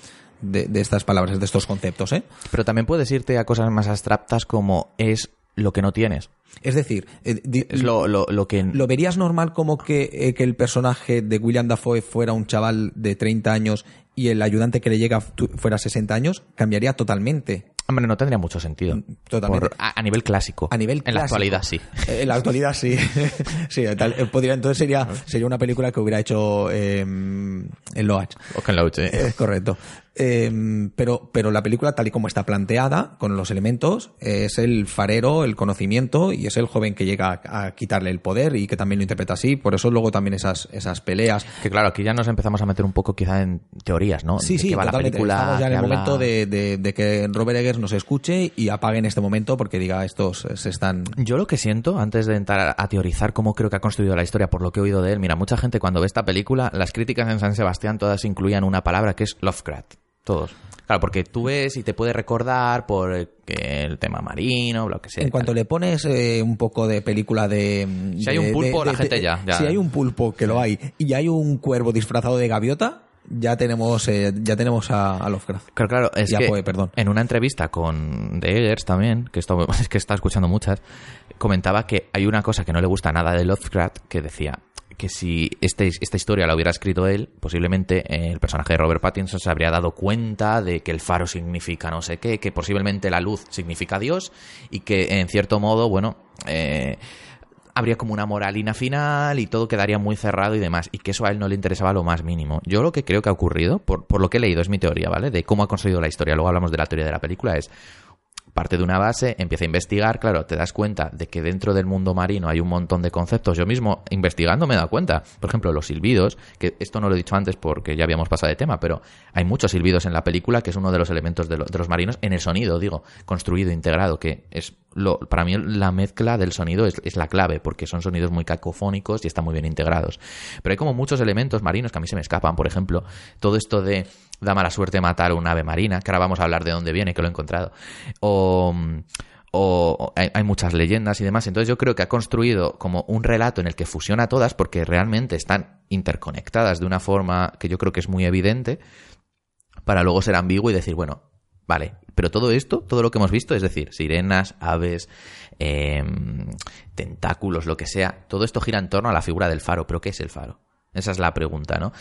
de, de estas palabras, de estos conceptos, ¿eh?
Pero también puedes irte a cosas más abstractas como es lo que no tienes.
Es decir, eh, di-
Es lo, lo, lo que...
¿Lo verías normal como que, eh, que el personaje de William Dafoe fuera un chaval de 30 años y el ayudante que le llega fuera 60 años? Cambiaría totalmente.
Hombre, no tendría mucho sentido.
Totalmente.
Por- a, a nivel clásico.
A nivel
En la
clásico.
actualidad, sí.
Eh, En la actualidad sí. sí, tal- eh, podría, entonces sería, sería una película que hubiera hecho eh, en Loach.
O Ken Loach, eh.
Correcto. Eh, pero, pero la película, tal y como está planteada, con los elementos, es el farero, el conocimiento, y es el joven que llega a, a quitarle el poder y que también lo interpreta así. Por eso luego también esas, esas peleas.
Que claro, aquí ya nos empezamos a meter un poco quizá en teorías, ¿no?
Sí,
De
sí,
va la película,
Estamos ya en el
habla-
momento de, de- de que Robert Eggers nos escuche y apague en este momento porque diga estos se están
Yo lo que siento, antes de entrar a teorizar cómo creo que ha construido la historia por lo que he oído de él, mira, mucha gente cuando ve esta película, las críticas en San Sebastián todas incluían una palabra que es Lovecraft. Todos. Claro, porque tú ves y te puede recordar por el, tema marino, lo que sea.
En cuanto le pones eh, un poco de película de...
Si
de-
hay un pulpo,
de-
la gente ya- ya-
Si hay un pulpo, que lo hay, y hay un cuervo disfrazado de gaviota, ya tenemos eh, ya tenemos a, a Lovecraft.
Claro, claro, es que
perdón.
en una entrevista con De Eggers también, que esto es que está escuchando muchas, comentaba que hay una cosa que no le gusta nada de Lovecraft, que decía que si este, esta historia la hubiera escrito él, posiblemente eh, el personaje de Robert Pattinson se habría dado cuenta de que el faro significa no sé qué, que posiblemente la luz significa Dios y que en cierto modo, bueno, eh, habría como una moralina final y todo quedaría muy cerrado y demás, y que eso a él no le interesaba lo más mínimo. Yo lo que creo que ha ocurrido, por, por lo que he leído, es mi teoría, ¿vale? De cómo ha construido la historia, luego hablamos de la teoría de la película, es parte de una base, empieza a investigar, claro, te das cuenta de que dentro del mundo marino hay un montón de conceptos. Yo mismo investigando me he dado cuenta, por ejemplo, los silbidos, que esto no lo he dicho antes porque ya habíamos pasado de tema, pero hay muchos silbidos en la película que es uno de los elementos de, lo- de los marinos en el sonido, digo, construido, integrado, que es lo, para mí la mezcla del sonido es, es la clave, porque son sonidos muy cacofónicos y están muy bien integrados. Pero hay como muchos elementos marinos que a mí se me escapan, por ejemplo, todo esto de da mala suerte matar un ave marina, que ahora vamos a hablar de dónde viene, que lo he encontrado. O, hay, hay muchas leyendas y demás. Entonces yo creo que ha construido como un relato en el que fusiona todas porque realmente están interconectadas de una forma que yo creo que es muy evidente para luego ser ambiguo y decir, bueno, vale, pero todo esto, todo lo que hemos visto, es decir, sirenas, aves, em, tentáculos, lo que sea, todo esto gira en torno a la figura del faro. ¿Pero qué es el faro? Esa es la pregunta, ¿no?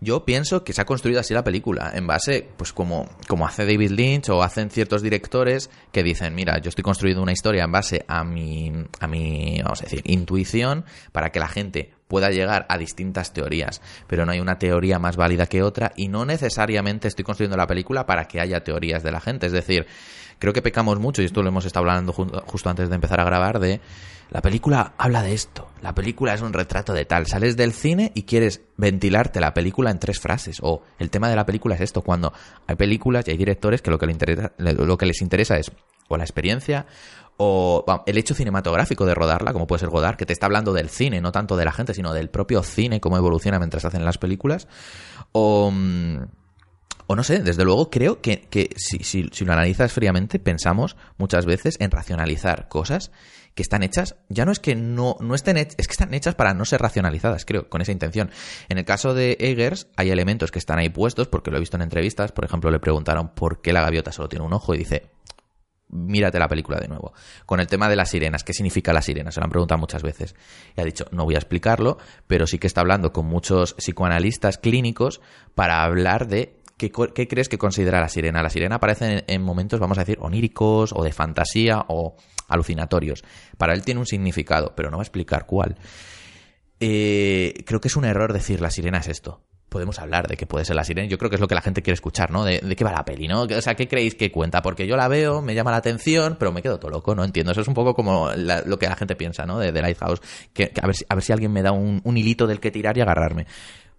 Yo pienso que se ha construido así la película, en base, pues como, como hace David Lynch o hacen ciertos directores que dicen, mira, yo estoy construyendo una historia en base a mi, a mi, vamos a decir, intuición para que la gente pueda llegar a distintas teorías, pero no hay una teoría más válida que otra y no necesariamente estoy construyendo la película para que haya teorías de la gente, es decir, creo que pecamos mucho, y esto lo hemos estado hablando ju- justo antes de empezar a grabar, de la película habla de esto, la película es un retrato de tal, sales del cine y quieres ventilarte la película en tres frases, o el tema de la película es esto, cuando hay películas y hay directores que lo que, le interesa, lo que les interesa es o la experiencia o el hecho cinematográfico de rodarla, como puede ser Godard, que te está hablando del cine, no tanto de la gente, sino del propio cine, cómo evoluciona mientras hacen las películas, o... mm, no sé, desde luego creo que, que si, si, si lo analizas fríamente, pensamos muchas veces en racionalizar cosas que están hechas, ya no es que no, no estén hechas, es que están hechas para no ser racionalizadas, creo, con esa intención. En el caso de Eggers, hay elementos que están ahí puestos, porque lo he visto en entrevistas, por ejemplo, le preguntaron por qué la gaviota solo tiene un ojo y dice, mírate la película de nuevo. Con el tema de las sirenas, ¿qué significa la sirena? Se lo han preguntado muchas veces. Y ha dicho, no voy a explicarlo, pero sí que está hablando con muchos psicoanalistas clínicos para hablar de qué, qué crees que considera la sirena. La sirena aparece en, en momentos, vamos a decir, oníricos o de fantasía o alucinatorios. Para él tiene un significado, pero no va a explicar cuál. Eh, creo que es un error decir la sirena es esto. Podemos hablar de que puede ser la sirena. Yo creo que es lo que la gente quiere escuchar, ¿no? De, qué va la peli, ¿no? O sea, ¿qué creéis que cuenta? Porque yo la veo, me llama la atención, pero me quedo todo loco, no entiendo. Eso es un poco como lo que la gente piensa, ¿no? De, de Lighthouse. Que, a, ver si, a ver si alguien me da un hilito del que tirar y agarrarme.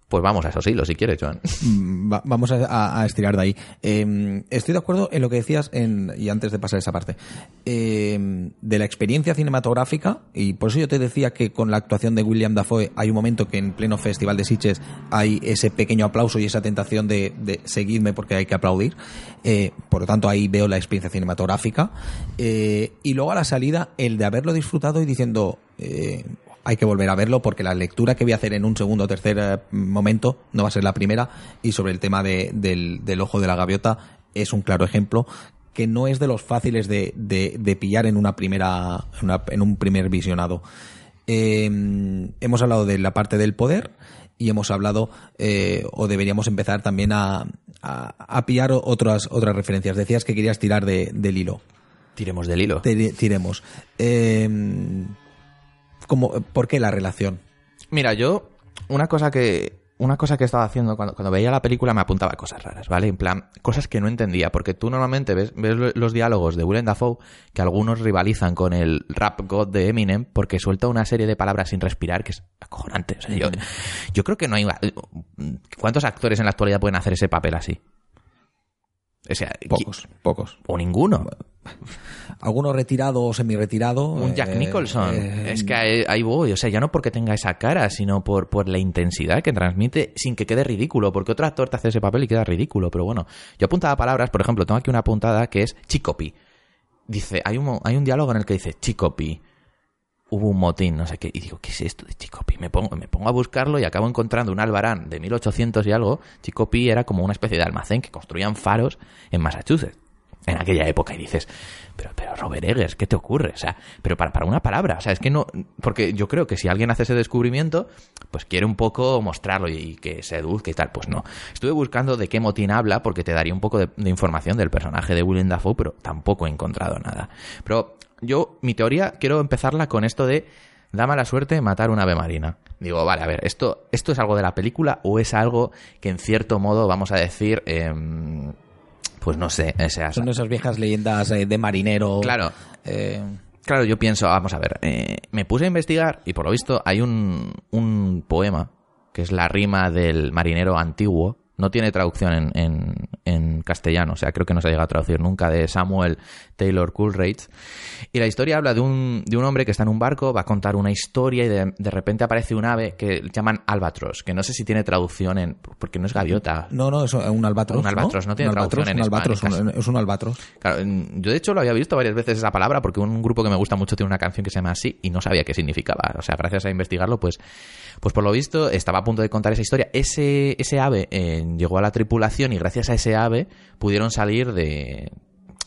Pues vamos a esos hilos, si quieres, Joan.
Mm, va- vamos a, estirar de ahí. Eh, estoy de acuerdo en lo que decías, en, y antes de pasar esa parte, eh, de la experiencia cinematográfica, y por eso yo te decía que con la actuación de William Dafoe hay un momento que en pleno Festival de Sitges hay ese pequeño aplauso y esa tentación de, de seguidme porque hay que aplaudir. Eh, por lo tanto, ahí veo la experiencia cinematográfica. Eh, y luego a la salida, el de haberlo disfrutado y diciendo... eh, hay que volver a verlo porque la lectura que voy a hacer en un segundo o tercer eh, momento no va a ser la primera y sobre el tema de- del, del ojo de la gaviota es un claro ejemplo que no es de los fáciles de, de- de pillar en una primera en, una- en un primer visionado. Eh, hemos hablado de la parte del poder y hemos hablado eh, o deberíamos empezar también a, a, a pillar otras otras referencias. Decías que querías tirar de- del hilo.
Tiremos del hilo.
Tire- tiremos. Eh, ¿por qué la relación?
Mira, yo una cosa que una cosa que estaba haciendo cuando, cuando veía la película me apuntaba cosas raras, ¿vale? En plan, cosas que no entendía, porque tú normalmente ves, ves los diálogos de Willem Dafoe que algunos rivalizan con el rap god de Eminem porque suelta una serie de palabras sin respirar que es acojonante. O sea, yo, yo creo que no hay... ¿Cuántos actores en la actualidad pueden hacer ese papel así? O sea,
Pocos, pocos.
O ninguno.
Alguno retirado o semi-retirado.
Un Jack
eh,
Nicholson.
eh,
es que ahí, voy. O sea, ya no porque tenga esa cara, sino por, por la intensidad que transmite sin que quede ridículo. Porque otro actor te hace ese papel y queda ridículo. Pero bueno, yo apuntaba palabras. Por ejemplo, tengo aquí una apuntada que es Chicopi. Dice, hay un, hay un diálogo en el que dice Chicopi. Hubo un motín, no sé qué. Y digo, ¿qué es esto de Chicopi? Me pongo, me pongo a buscarlo y acabo encontrando un albarán de 1800 y algo. Chicopi era como una especie de almacén que construían faros en Massachusetts en aquella época y dices, pero, pero Robert Eggers, ¿qué te ocurre? O sea, pero para, para una palabra, o sea, es que no, porque yo creo que si alguien hace ese descubrimiento, pues quiere un poco mostrarlo y, y que seduzca y tal, pues no. Estuve buscando de qué motín habla porque te daría un poco de, de información del personaje de Willem Dafoe, pero tampoco he encontrado nada. Pero yo, mi teoría, quiero empezarla con esto de da mala suerte matar una ave marina. Digo, vale, a ver, ¿esto, ¿esto es algo de la película o es algo que en cierto modo, vamos a decir, em, pues no sé, o sea,
Son esas viejas leyendas eh, de marinero.
Claro.
eh,
Claro, yo pienso, vamos a ver, eh, me puse a investigar y por lo visto hay un, un poema que es la rima del marinero antiguo. No tiene traducción en, en, en castellano, o sea, creo que no se ha llegado a traducir nunca, de Samuel Taylor Coleridge. Y la historia habla de un, de un hombre que está en un barco, va a contar una historia y de, de repente aparece un ave que llaman albatros, que no sé si tiene traducción en... porque no es gaviota.
no, no, es un albatros.
Un albatros, no tiene
un albatros,
traducción en
un albatros,
España,
un- es un albatros.
Claro, yo de hecho lo había visto varias veces esa palabra porque un grupo que me gusta mucho tiene una canción que se llama así y no sabía qué significaba. O sea, gracias a investigarlo, pues, pues por lo visto estaba a punto de contar esa historia. Ese, ese ave eh, llegó a la tripulación y gracias a ese ave pudieron salir de...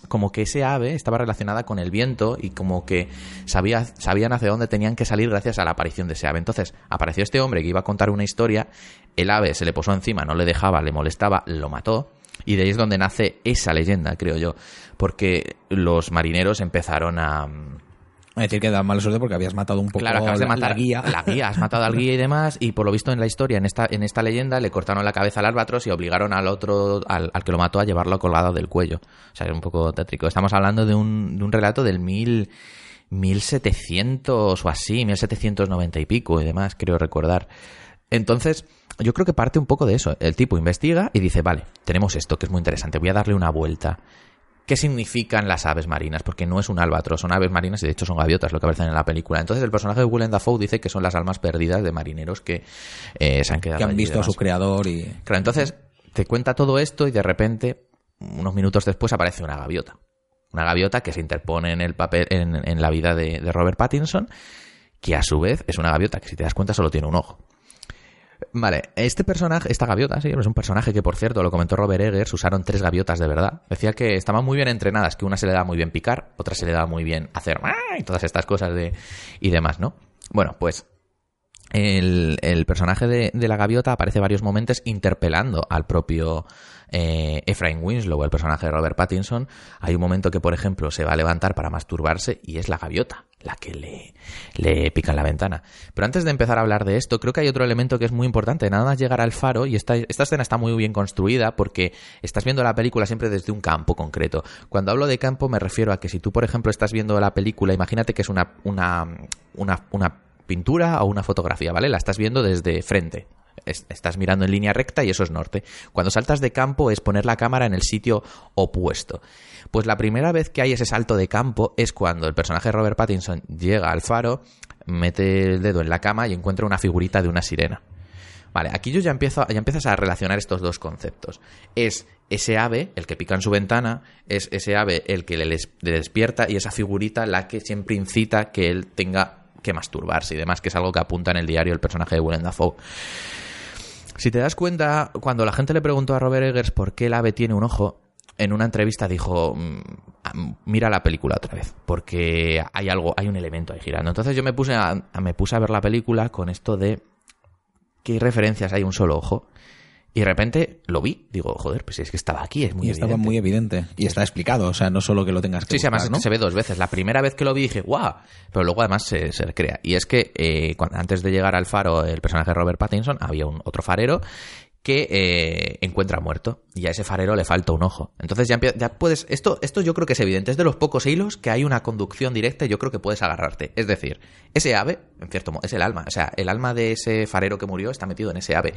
Como que ese ave estaba relacionada con el viento y como que sabía, sabían hacia dónde tenían que salir gracias a la aparición de ese ave. Entonces apareció este hombre que iba a contar una historia, el ave se le posó encima, no le dejaba, le molestaba, lo mató. Y de ahí es donde nace esa leyenda, creo yo. Porque los marineros empezaron a.
Es decir, que da mala suerte porque habías matado un poco
Claro, acabas de matar
la guía.
La guía, has matado al guía y demás. Y por lo visto en la historia, en esta, en esta leyenda, le cortaron la cabeza al albatros y obligaron al otro, al, al que lo mató, a llevarlo colgado del cuello. O sea, es un poco tétrico. Estamos hablando de un, de un relato del mil. 1700 o así, 1790 y pico y demás, creo recordar. Entonces, yo creo que parte un poco de eso. El tipo investiga y dice, vale, tenemos esto que es muy interesante, voy a darle una vuelta. ¿Qué significan las aves marinas? Porque no es un albatros, son aves marinas y de hecho son gaviotas lo que aparecen en la película. Entonces el personaje de Willem Dafoe dice que son las almas perdidas de marineros que eh, se han quedado
que han
allí
visto a su creador y...
Claro, entonces te cuenta todo esto y de repente, unos minutos después, aparece una gaviota. Una gaviota que se interpone en el papel, en, en la vida de, de Robert Pattinson, que a su vez es una gaviota que si te das cuenta solo tiene un ojo. Vale, este personaje, esta gaviota, sí, es un personaje que, por cierto, lo comentó Robert Eggers, usaron tres gaviotas de verdad. Decía que estaban muy bien entrenadas, que una se le daba muy bien picar, otra se le daba muy bien hacer y todas estas cosas de, y demás, ¿no? Bueno, pues el, el personaje de, de la gaviota aparece varios momentos interpelando al propio eh, Ephraim Winslow, el personaje de Robert Pattinson. Hay un momento que, por ejemplo, se va a levantar para masturbarse y es la gaviota la que le, le pica en la ventana. Pero antes de empezar a hablar de esto, creo que hay otro elemento que es muy importante. Nada más llegar al faro, y esta, esta escena está muy bien construida porque estás viendo la película siempre desde un campo concreto. Cuando hablo de campo me refiero a que si tú, por ejemplo, estás viendo la película, imagínate que es una, una, una pintura o una fotografía, ¿vale? La estás viendo desde frente. Es- estás mirando en línea recta y eso es norte. Cuando saltas de campo es poner la cámara en el sitio opuesto. Pues la primera vez que hay ese salto de campo es cuando el personaje Robert Pattinson llega al faro, mete el dedo en la cama y encuentra una figurita de una sirena. Vale, aquí yo ya empiezo, ya empiezas a relacionar estos dos conceptos. Es ese ave, el que pica en su ventana, es ese ave el que le despierta y esa figurita la que siempre incita que él tenga que masturbarse y demás, que es algo que apunta en el diario el personaje de Willem Dafoe. Si te das cuenta, cuando la gente le preguntó a Robert Eggers por qué el ave tiene un ojo, en una entrevista dijo, mm, ah, mira la película otra vez, porque hay algo, hay un elemento ahí girando. Entonces yo me puse a, me puse a ver la película con esto de qué referencias hay un solo ojo. Y de repente lo vi, digo, joder, pues es que estaba aquí, es muy
y estaba
evidente.
muy evidente. Y está explicado, o sea, no solo que lo tengas que
Sí, sí, además
¿no?
se ve dos veces. La primera vez que lo vi dije, guau, pero luego además se, se crea. Y es que eh, antes de llegar al faro, el personaje de Robert Pattinson, había un otro farero que eh, encuentra muerto y a ese farero le falta un ojo. Entonces ya, ya puedes, esto, esto yo creo que es evidente, es de los pocos hilos que hay una conducción directa y yo creo que puedes agarrarte. Es decir, ese ave, en cierto modo, es el alma, o sea, el alma de ese farero que murió está metido en ese ave.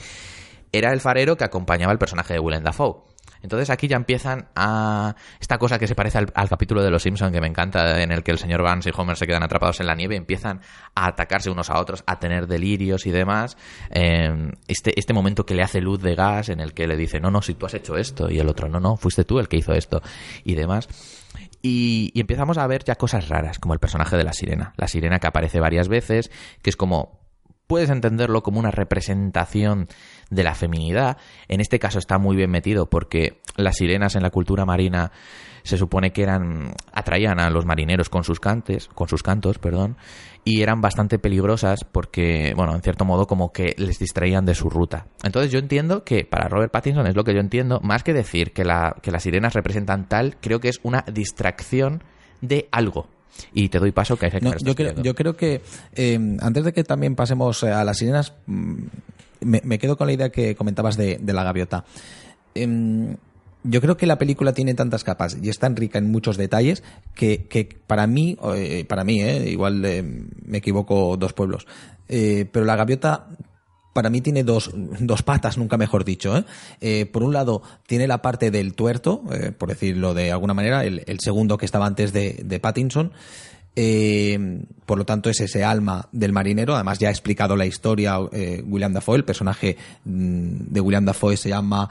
Era el farero que acompañaba al personaje de Willem Dafoe. Entonces aquí ya empiezan a... Esta cosa que se parece al, capítulo de Los Simpson que me encanta, en el que el señor Vance y Homer se quedan atrapados en la nieve, empiezan a atacarse unos a otros, a tener delirios y demás. Eh, este, este momento que le hace luz de gas, en el que le dice, no, no, si tú has hecho esto, y el otro, no, no, fuiste tú el que hizo esto, y demás. Y empezamos a ver ya cosas raras, como el personaje de la sirena. La sirena que aparece varias veces, que es como puedes entenderlo como una representación de la feminidad. En este caso está muy bien metido porque las sirenas en la cultura marina se supone que eran atraían a los marineros con sus cantes, con sus cantos, perdón, y eran bastante peligrosas porque, bueno, en cierto modo como que les distraían de su ruta. Entonces yo entiendo que para Robert Pattinson es lo que yo entiendo, más que decir que la que las sirenas representan tal, creo que es una distracción de algo. Y te doy paso que hay que
No, yo, creo, yo creo que eh, antes de que también pasemos eh, a las sirenas, mm, me, me quedo con la idea que comentabas de, de la gaviota. Em, yo creo que la película tiene tantas capas y es tan rica en muchos detalles que, que para mí, eh, para mí, eh, igual me equivoco dos pueblos, pero la gaviota para mí tiene dos, dos patas, nunca mejor dicho. ¿eh? Eh, por un lado, tiene la parte del tuerto, eh, por decirlo de alguna manera, el, segundo que estaba antes de, de Pattinson. Eh, por lo tanto, es ese alma del marinero. Además, ya ha explicado la historia William Dafoe. El personaje mm, de William Dafoe se llama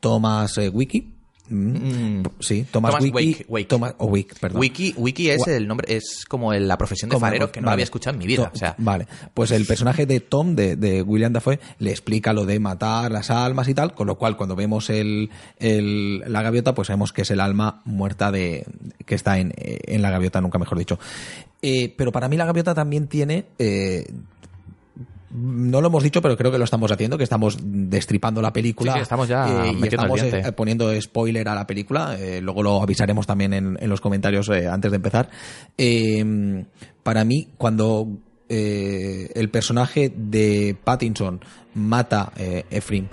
Thomas Wiki. Mm, Sí, Thomas,
Thomas
Wiki.
Wake, Wake.
Thomas, o Wick, perdón.
Wiki, Wiki es el nombre, es como la profesión de farero que no
vale.
había escuchado en mi vida.
To-
O sea,
vale, pues el personaje de Tom, de, de William Dafoe, le explica lo de matar las almas y tal, con lo cual cuando vemos el, el- la gaviota, pues sabemos que es el alma muerta de que está en, en la gaviota, nunca mejor dicho. Eh, pero para mí la gaviota también tiene... eh, no lo hemos dicho, pero creo que lo estamos haciendo, que estamos destripando la película.
Sí, sí, estamos ya
eh, y estamos eh, poniendo spoiler a la película. eh, luego lo avisaremos también en, en los comentarios eh, antes de empezar. Eh, para mí, cuando eh, el personaje de Pattinson mata Ephraim,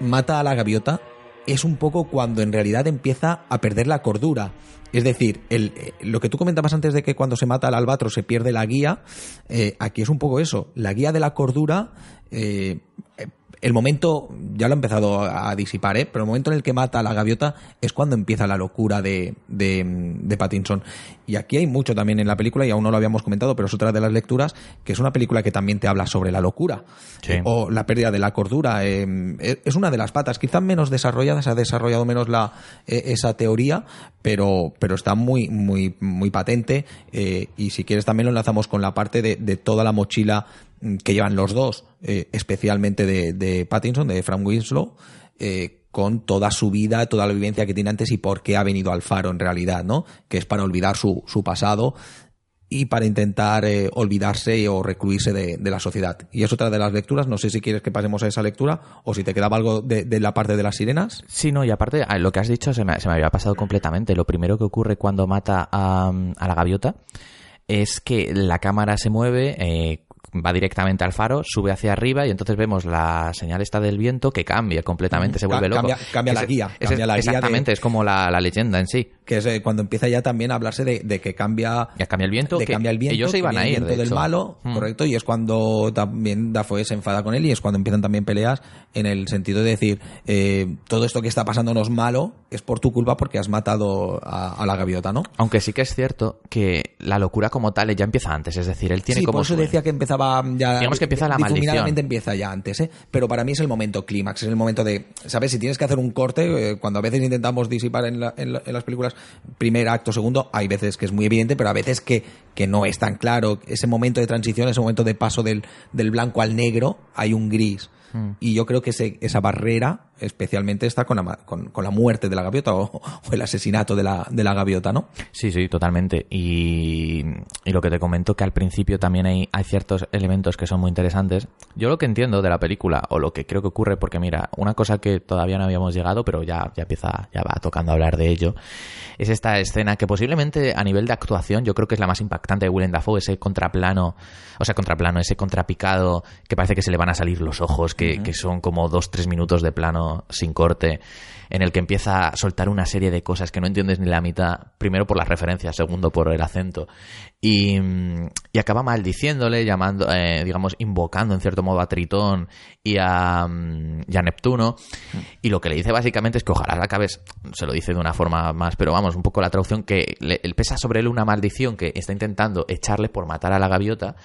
mata a la gaviota, es un poco cuando en realidad empieza a perder la cordura. Es decir, el, eh, lo que tú comentabas antes de que cuando se mata al albatro se pierde la guía, eh, aquí es un poco eso. La guía de la cordura, eh, el momento, ya lo ha empezado a disipar, ¿eh? pero el momento en el que mata a la gaviota es cuando empieza la locura de, de, de Pattinson. Y aquí hay mucho también en la película, y aún no lo habíamos comentado, pero es otra de las lecturas, que es una película que también te habla sobre la locura.
Sí.
O la pérdida de la cordura. eh, es una de las patas, quizás menos desarrollada, se ha desarrollado menos la, eh, esa teoría, pero, pero está muy, muy, muy patente. eh, y si quieres también lo enlazamos con la parte de, de toda la mochila que llevan los dos, eh, especialmente de, de Pattinson, de Frank Winslow, eh, con toda su vida, toda la vivencia que tiene antes y por qué ha venido al faro en realidad, ¿no? Que es para olvidar su, su pasado y para intentar eh, olvidarse o recluirse de, de la sociedad. Y es otra de las lecturas. No sé si quieres que pasemos a esa lectura o si te quedaba algo de, la parte de las sirenas.
Sí, no, y aparte, lo que has dicho se me, se me había pasado completamente. Lo primero que ocurre cuando mata a, a la gaviota es que la cámara se mueve, va directamente al faro, sube hacia arriba y entonces vemos la señal esta del viento que cambia completamente, se vuelve loco.
cambia- cambia la guía,
es-
cambia la guía de-
exactamente, es como la, la leyenda en sí.
Que es eh, cuando empieza ya también a hablarse de, de que cambia...
Ya cambia el viento,
de
que
cambia el viento,
ellos se iban a
el
ir,
viento
de
del
hecho.
malo,
Mm.
correcto, y es cuando también Dafoe se enfada con él y es cuando empiezan también peleas en el sentido de decir, eh, todo esto que está pasando no es malo, es por tu culpa porque has matado a, a la gaviota, ¿no?
Aunque sí que es cierto que la locura como tal ya empieza antes, es decir, él tiene
sí,
como
por eso decía que empezaba ya...
Digamos que empieza la maldición.
empieza ya antes, ¿eh? Pero para mí es el momento clímax, es el momento de... ¿Sabes? Si tienes que hacer un corte, eh, cuando a veces intentamos disipar en, la- en la- en las películas primer acto, segundo, hay veces que es muy evidente, pero a veces que, que no es tan claro. Ese momento de transición, ese momento de paso del, del blanco al negro, hay un gris.
Mm.
Y yo creo que ese- esa barrera especialmente está con la, con, con la muerte de la gaviota o, o el asesinato de la, de la gaviota, ¿no?
Sí, sí, totalmente. Y, y lo que te comento que al principio también hay, hay ciertos elementos que son muy interesantes. Yo lo que entiendo de la película, o lo que creo que ocurre, porque mira, una cosa que todavía no habíamos llegado, pero ya, ya empieza, ya va tocando hablar de ello, es esta escena que posiblemente a nivel de actuación yo creo que es la más impactante de Willem Dafoe, ese contraplano, o sea, contraplano, ese contrapicado que parece que se le van a salir los ojos, que, que son como dos, tres minutos de plano sin corte, en el que empieza a soltar una serie de cosas que no entiendes ni la mitad, primero por las referencias, segundo por el acento, y, mm, y acaba maldiciéndole, llamando, eh, digamos, invocando en cierto modo a Tritón y a, mm, y a Neptuno, y lo que le dice básicamente es que ojalá la acabes, se lo dice de una forma más, pero vamos, un poco la traducción, que le, pesa sobre él una maldición que está intentando echarle por matar a la gaviota,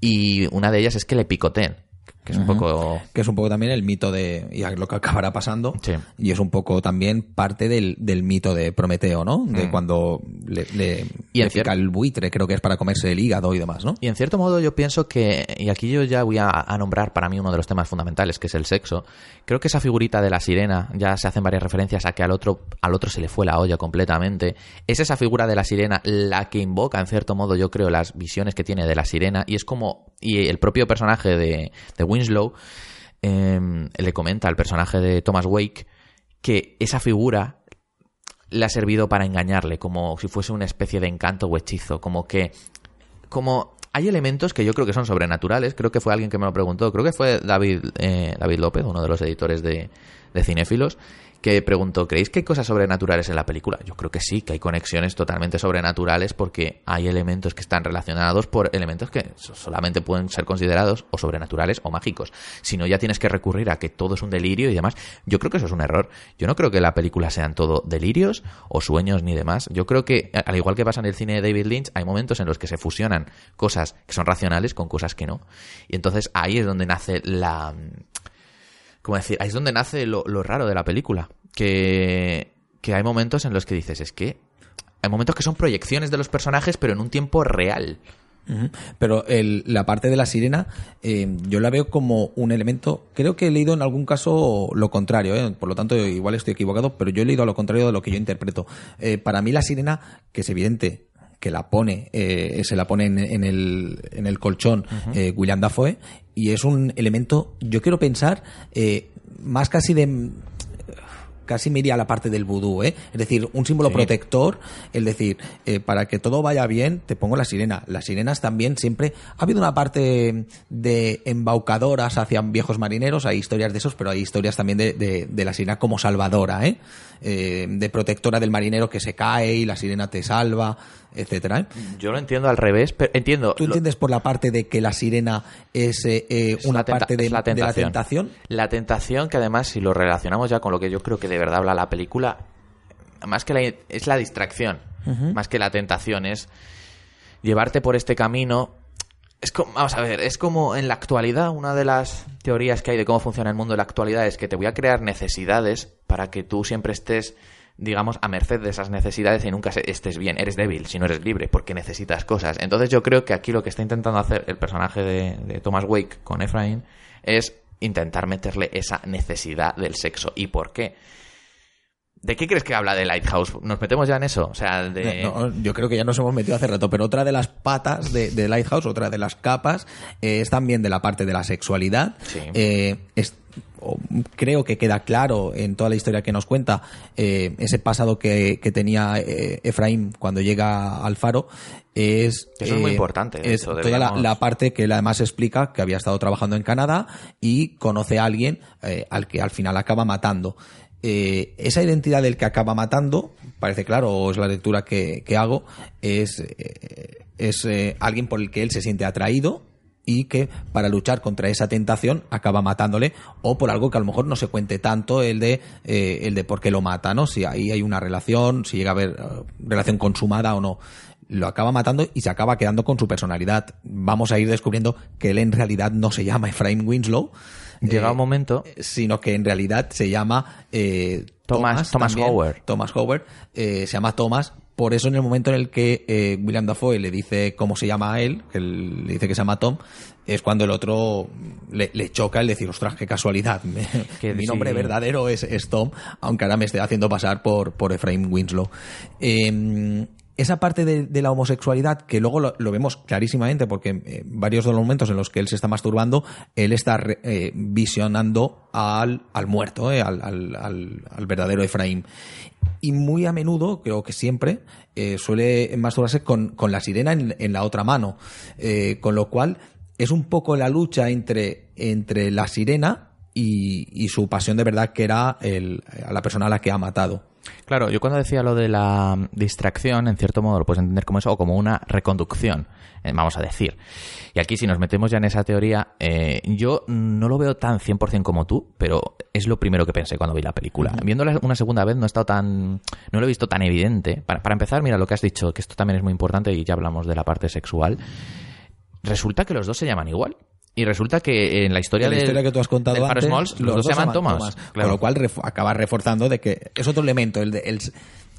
y una de ellas es que le picoteen, que es un poco...
que es un poco también el mito de y lo que acabará pasando
Sí.
y es un poco también parte del, del mito de Prometeo no de cuando le, le,
Mm. Y
le pica el buitre creo que es para comerse el hígado y demás no
Y en cierto modo yo pienso que, y aquí yo ya voy a, a nombrar para mí uno de los temas fundamentales, que es el sexo, creo que esa figurita de la sirena, ya se hacen varias referencias a que al otro, al otro se le fue la olla completamente, es esa figura de la sirena la que invoca en cierto modo yo creo las visiones que tiene de la sirena y es como, y el propio personaje de, de Winslow eh, le comenta al personaje de Thomas Wake que esa figura le ha servido para engañarle, como si fuese una especie de encanto o hechizo, como que como hay elementos que yo creo que son sobrenaturales, creo que fue alguien que me lo preguntó, creo que fue David, eh, David López, uno de los editores de, de Cinéfilos, que preguntó, ¿creéis que hay cosas sobrenaturales en la película? Yo creo que sí, que hay conexiones totalmente sobrenaturales porque hay elementos que están relacionados por elementos que so- solamente pueden ser considerados o sobrenaturales o mágicos. Si no, ya tienes que recurrir a que todo es un delirio y demás. Yo creo que eso es un error. Yo no creo que la película sean todo delirios o sueños ni demás. Yo creo que, al igual que pasa en el cine de David Lynch, hay momentos en los que se fusionan cosas que son racionales con cosas que no. Y entonces ahí es donde nace la... ¿Cómo decir? Ahí es donde nace lo, lo raro de la película. Que, que hay momentos en los que dices, es que... Hay momentos que son proyecciones de los personajes, pero en un tiempo real.
Pero la parte de la sirena, eh, yo la veo como un elemento. Creo que he leído en algún caso lo contrario, ¿eh? por lo tanto, igual estoy equivocado, pero yo he leído a lo contrario de lo que yo interpreto. Eh, para mí, la sirena, que es evidente que la pone, eh, se la pone en, en el, en el colchón eh, William Dafoe, y es un elemento, yo quiero pensar, eh, más casi de casi me iría a la parte del vudú, ¿eh? Es decir, un símbolo
Sí.
protector, es decir, eh, para que todo vaya bien, te pongo la sirena. Las sirenas también siempre... Ha habido una parte de embaucadoras hacia viejos marineros, hay historias de esos, pero hay historias también de, de- de la sirena como salvadora, ¿eh? Eh, De protectora del marinero que se cae y la sirena te salva, etcétera.
Yo lo entiendo al revés, pero entiendo...
¿Tú
lo-
entiendes por la parte de que la sirena es eh,
Es
una parte de,
es la
de la
tentación. La tentación que además, si lo relacionamos ya con lo que yo creo que de verdad habla la película, más que la, es la distracción, más que la tentación, es llevarte por este camino. Es como, vamos a ver, es como en la actualidad, una de las teorías que hay de cómo funciona el mundo de la actualidad es que te voy a crear necesidades para que tú siempre estés, digamos, a merced de esas necesidades y nunca estés bien. Eres débil si no eres libre porque necesitas cosas. Entonces yo creo que aquí lo que está intentando hacer el personaje de, de Thomas Wake con Efraín es intentar meterle esa necesidad del sexo. ¿Y por qué? ¿De qué crees que habla de Lighthouse? ¿Nos metemos ya en eso? O sea, de...
No, yo creo que ya nos hemos metido hace rato, pero otra de las patas de, de Lighthouse, otra de las capas, eh, es también de la parte de la sexualidad.
Sí.
Eh, es- creo que queda claro en toda la historia que nos cuenta eh, ese pasado que, que tenía eh, Efraín cuando llega al faro. Es,
Eso es muy
eh,
importante,
Es
eso
toda la, la parte que él además explica que había estado trabajando en Canadá y conoce a alguien eh, al que al final acaba matando. Eh, esa identidad del que acaba matando, parece claro, o es la lectura que, que hago, es, eh, es eh, alguien por el que él se siente atraído y que para luchar contra esa tentación acaba matándole o por algo que a lo mejor no se cuente tanto el de eh, el de por qué lo mata, ¿no? Si ahí hay una relación, si llega a haber relación consumada o no. Lo acaba matando y se acaba quedando con su personalidad. Vamos a ir descubriendo que él en realidad no se llama Efraim Winslow.
Llega
eh,
un momento...
sino que en realidad se llama eh,
Thomas- Thomas
también.
Howard.
Thomas Howard eh, se llama Thomas. Por eso en el momento en el que eh, William Dafoe le dice cómo se llama a él, que él le dice que se llama Tom, es cuando el otro le, le choca el decir, ostras, qué casualidad.
Que
mi
sí.
nombre verdadero es, es Tom, aunque ahora me esté haciendo pasar por, por Efraim Winslow. Eh, esa parte de, de la homosexualidad, que luego lo, vemos clarísimamente, porque eh, varios de los momentos en los que él se está masturbando, él está re- eh, visionando al, al muerto, eh, al, al- al- verdadero Efraín. Y muy a menudo, creo que siempre, suele masturbarse con, con la sirena en, en la otra mano. Con lo cual, es un poco la lucha entre, entre la sirena y, y su pasión de verdad, que era el, a la persona a la que ha matado.
Claro, yo cuando decía lo de la distracción, en cierto modo lo puedes entender como eso o como una reconducción, eh, vamos a decir. Y aquí si nos metemos ya en esa teoría, eh, yo no lo veo tan 100% como tú, pero es lo primero que pensé cuando vi la película. Viéndola una segunda vez no he estado tan, no lo he visto tan evidente. Para, para empezar, mira lo que has dicho, que esto también es muy importante y ya hablamos de la parte sexual. Resulta que los dos se llaman igual. Y resulta que en la historia,
En la
del-
historia que tú has contado
del
antes,
Smalls, los, dos se llaman Thomas.
Con
Claro.
lo cual ref- acabas reforzando de que es otro elemento. El, de- el,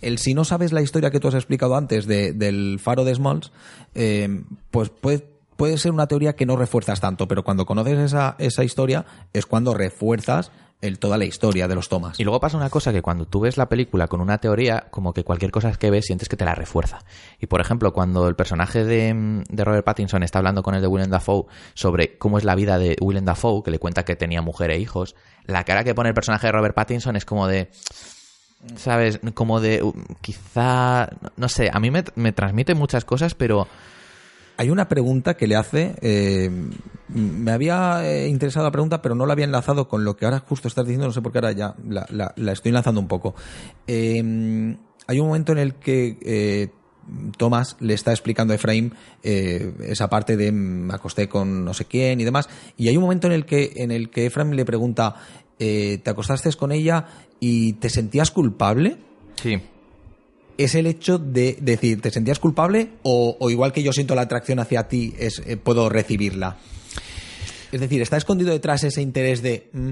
el si no sabes la historia que tú has explicado antes de- del faro de Smalls, eh, pues puede, puede ser una teoría que no refuerzas tanto, pero cuando conoces esa, esa historia es cuando refuerzas el, toda la historia de los Thomas.
Y luego pasa una cosa que cuando tú ves la película con una teoría, como que cualquier cosa que ves sientes que te la refuerza. Y por ejemplo, cuando el personaje de, de Robert Pattinson está hablando con el de Willem Dafoe sobre cómo es la vida de Willem Dafoe, que le cuenta que tenía mujer e hijos, la cara que pone el personaje de Robert Pattinson es como de... ¿Sabes? Como de... uh, Quizá... No sé, a mí me, me transmite muchas cosas, pero...
Hay una pregunta que le hace. eh, me había eh, interesado la pregunta, pero no la había enlazado con lo que ahora justo estás diciendo. No sé por qué ahora ya la, estoy enlazando un poco. Eh, hay un momento en el que eh, Tomás le está explicando a Efraín eh, esa parte de "Mm, me acosté con no sé quién y demás. Y hay un momento en el que, en el que Efraín le pregunta: ¿Te acostaste con ella y te sentías culpable?
Sí.
Es el hecho de decir, ¿te sentías culpable? O, igual que yo siento la atracción hacia ti, es, eh, puedo recibirla. Es decir, ¿está escondido detrás ese interés de mm,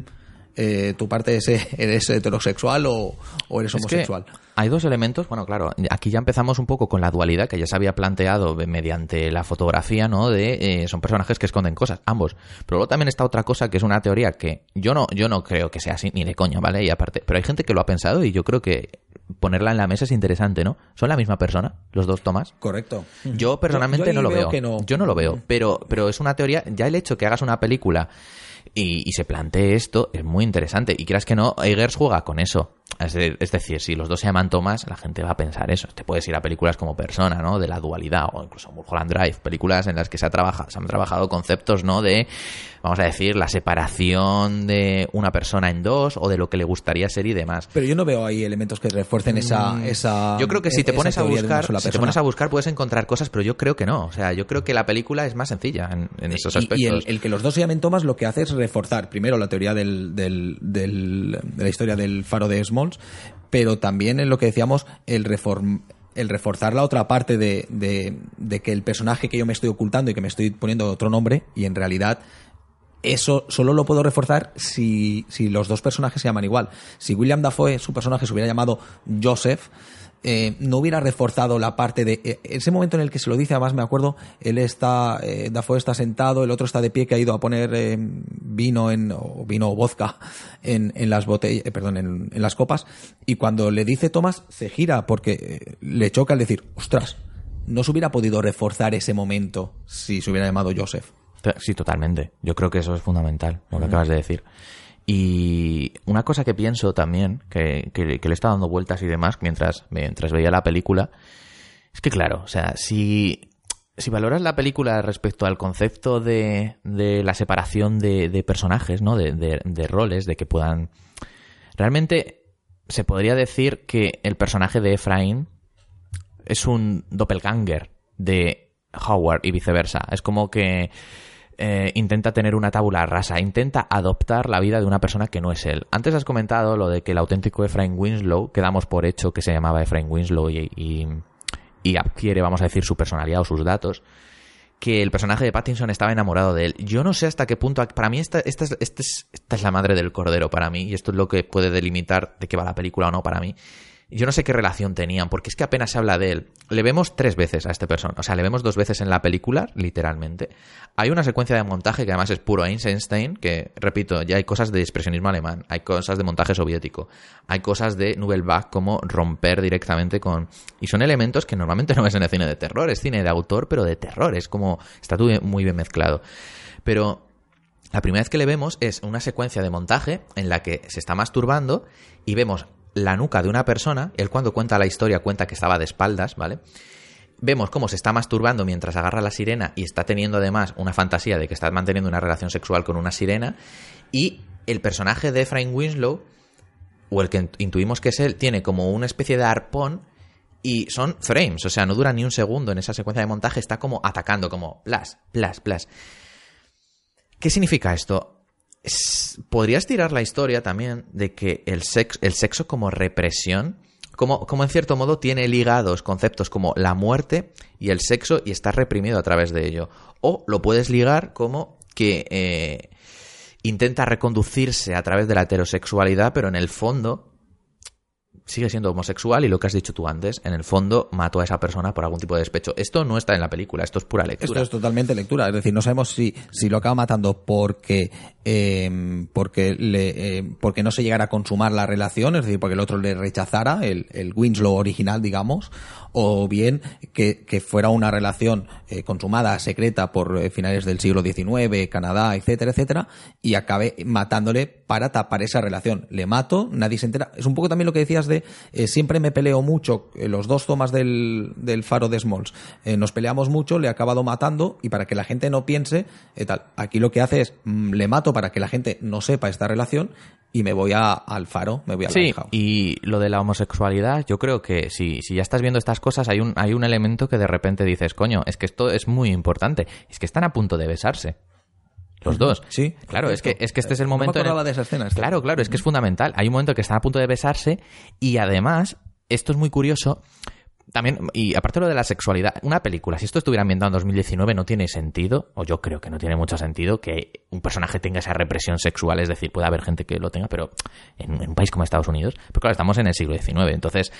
eh, tu parte es, eh, eres heterosexual o, o eres
Es que
homosexual?
hay dos elementos, bueno, claro, aquí ya empezamos un poco con la dualidad que ya se había planteado mediante la fotografía, ¿no? De eh, son personajes que esconden cosas, ambos. Pero luego también está otra cosa que es una teoría que yo no, yo no creo que sea así ni de coña, ¿vale? Y aparte, pero hay gente que lo ha pensado y yo creo que ponerla en la mesa es interesante, ¿no? ¿Son la misma persona, los dos Tomás?
Correcto.
Yo personalmente
Yo- yo
no lo
veo
veo.
que no.
Yo no lo veo, pero, pero es una teoría. Ya el hecho que hagas una película y, y se plantee esto es muy interesante. Y creas que no, Eggers juega con eso. Es, de- es decir, si los dos se llaman Thomas, la gente va a pensar eso. Te puedes ir a películas como Persona, ¿no? De la dualidad, o incluso Mulholland Drive, películas en las que se, ha trabajado, se han trabajado conceptos, ¿no? De, vamos a decir, la separación de una persona en dos, o de lo que le gustaría ser y demás.
Pero yo no veo ahí elementos que refuercen esa, esa
Mm, Yo creo que si te
esa
pones a buscar, si te pones a buscar puedes encontrar cosas, pero yo creo que no. O sea, yo creo que la película es más sencilla en, en esos
Y-
aspectos.
Y, el, el que los dos se llamen Thomas lo que hace es reforzar primero la teoría del, del- del- de la historia del faro de Pero también en lo que decíamos, el, el reforzar la otra parte de, de- de que el personaje que yo me estoy ocultando y que me estoy poniendo otro nombre, y en realidad eso solo lo puedo reforzar si, si los dos personajes se llaman igual. Si William Dafoe, su personaje, se hubiera llamado Joseph, eh, no hubiera reforzado la parte de eh, ese momento en el que se lo dice, además me acuerdo, él está, eh, Dafoe está sentado, el otro está de pie que ha ido a poner eh, vino en, o vino o vodka en, en las botellas, perdón, en, en las copas, y cuando le dice Thomas, se gira porque le choca al decir, ostras, no se hubiera podido reforzar ese momento si se hubiera llamado Joseph.
Sí, totalmente. Yo creo que eso es fundamental, lo que acabas de decir. Y una cosa que pienso también, que, que, que le está dando vueltas y demás mientras, mientras veía la película, es que claro, o sea, si, si valoras la película respecto al concepto de, de la separación de, de personajes, ¿no? De, de, de roles, de que puedan... Realmente se podría decir que el personaje de Efraín es un doppelganger de Howard y viceversa. Es como que eh, intenta tener una tabula rasa, intenta adoptar la vida de una persona que no es él. Antes has comentado lo de que el auténtico Efraín Winslow, que damos por hecho que se llamaba Efraín Winslow y, adquiere, vamos a decir, su personalidad o sus datos, que el personaje de Pattinson estaba enamorado de él. Yo no sé hasta qué punto. Para mí, esta, esta, es, esta, es, esta es la madre del cordero para mí, y esto es lo que puede delimitar de qué va la película o no para mí. Yo no sé qué relación tenían, porque es que apenas se habla de él. Le vemos tres veces a este persona, o sea, le vemos dos veces en la película, literalmente. Hay una secuencia de montaje que además es puro Einstein, que, repito, ya hay cosas de expresionismo alemán, hay cosas de montaje soviético, hay cosas de Nouvelle Vague como romper directamente con... Y son elementos que normalmente no ves en el cine de terror, es cine de autor, pero de terror, es como... está todo muy bien mezclado. Pero la primera vez que le vemos es una secuencia de montaje en la que se está masturbando y vemos la nuca de una persona, él cuando cuenta la historia cuenta que estaba de espaldas, ¿vale? Vemos cómo se está masturbando mientras agarra la sirena y está teniendo además una fantasía de que está manteniendo una relación sexual con una sirena y el personaje de Efraín Winslow, o el que intuimos que es él, tiene como una especie de arpón y son frames, o sea, no dura ni un segundo en esa secuencia de montaje, está como atacando, como plas, plas, plas. ¿Qué significa esto? Podrías tirar la historia también de que el sexo, el sexo como represión, como, como, en cierto modo tiene ligados conceptos como la muerte y el sexo y está reprimido a través de ello. O lo puedes ligar como que eh, intenta reconducirse a través de la heterosexualidad, pero en el fondo sigue siendo homosexual y lo que has dicho tú antes, en el fondo mató a esa persona por algún tipo de despecho. Esto no está en la película, esto es pura lectura.
Esto es totalmente lectura, es decir, no sabemos si, si lo acaba matando porque eh, porque le, eh, porque no se llegara a consumar la relación, es decir, porque el otro le rechazara, el, el Winslow original, digamos, o bien que, fuera una relación eh, consumada, secreta por eh, finales del siglo XIX, Canadá, etcétera, etcétera, y acabe matándole para tapar esa relación. Le mato, nadie se entera. Es un poco también lo que decías de eh, siempre me peleo mucho, los dos tomas del, del faro de Smalls, nos peleamos mucho, le he acabado matando y para que la gente no piense, tal. Aquí lo que hace es, mm, le mato para que la gente no sepa esta relación y me voy a, al faro, me voy a
Sí, y lo de la homosexualidad, yo creo que si, si ya estás viendo estas cosas, hay un, hay un elemento que de repente dices, coño, es que esto es muy importante, es que están a punto de besarse. Los dos.
Sí.
Claro, es que, es que este es el momento.
No me de esa escena. Esta.
Claro, claro, es que es fundamental. Hay un momento que están a punto de besarse y además, esto es muy curioso. También, y aparte lo de la sexualidad, una película, si esto estuviera ambientado en 2019, no tiene sentido, o yo creo que no tiene mucho sentido, que un personaje tenga esa represión sexual, es decir, puede haber gente que lo tenga, pero en, un país como Estados Unidos, pero claro, estamos en el siglo XIX, entonces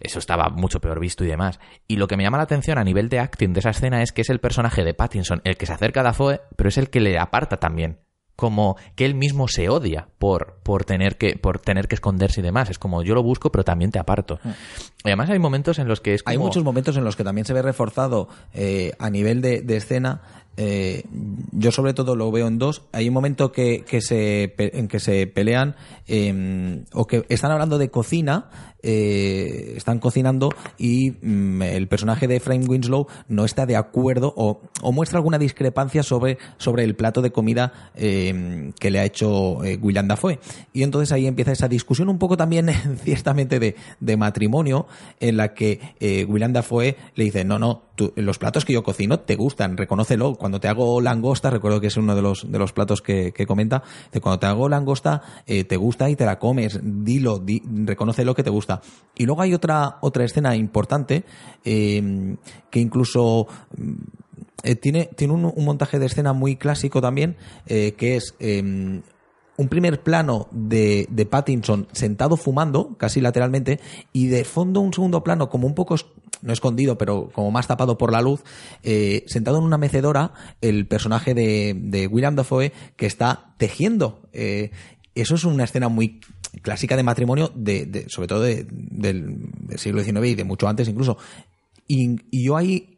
eso estaba mucho peor visto y demás. Y lo que me llama la atención a nivel de acting de esa escena es que es el personaje de Pattinson el que se acerca a Dafoe, pero es el que le aparta también como que él mismo se odia por, por, tener que, por tener que esconderse y demás. Es como yo lo busco, pero también te aparto. Y además hay momentos en los que es como...
Hay muchos momentos en los que también se ve reforzado eh, a nivel de, de escena. Eh, yo sobre todo lo veo en dos. Hay un momento que, que se, en que se pelean eh, o que están hablando de cocina eh, están cocinando y mm, el personaje de Efraín Winslow no está de acuerdo o, muestra alguna discrepancia sobre, sobre el plato de comida eh, que le ha hecho eh, William Dafoe. Y entonces ahí empieza esa discusión un poco también ciertamente de, de matrimonio en la que eh, William Dafoe le dice, no, no, los platos que yo cocino te gustan, reconócelo. Cuando te hago langosta, recuerdo que es uno de los, de los platos que, que comenta, de cuando te hago langosta eh, te gusta y te la comes, dilo, di, reconócelo que te gusta. Y luego hay otra, otra escena importante eh, que incluso eh, tiene, tiene un, montaje de escena muy clásico también, eh, que es un primer plano de, de Pattinson sentado fumando, casi lateralmente, y de fondo un segundo plano como un poco, no escondido, pero como más tapado por la luz, sentado en una mecedora, el personaje de, de William Dafoe que está tejiendo. Eso es una escena muy clásica de matrimonio, de, sobre todo de- del, siglo XIX y de mucho antes incluso. Y, yo ahí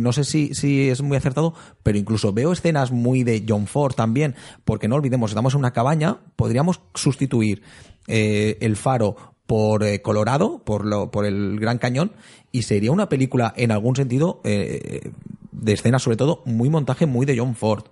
no sé si, si es muy acertado, pero incluso veo escenas muy de John Ford también, porque no olvidemos, estamos en una cabaña, podríamos sustituir eh, el faro por eh, Colorado, por, lo, por el Gran Cañón, y sería una película en algún sentido eh, de escenas, sobre todo, muy montaje, muy de John Ford.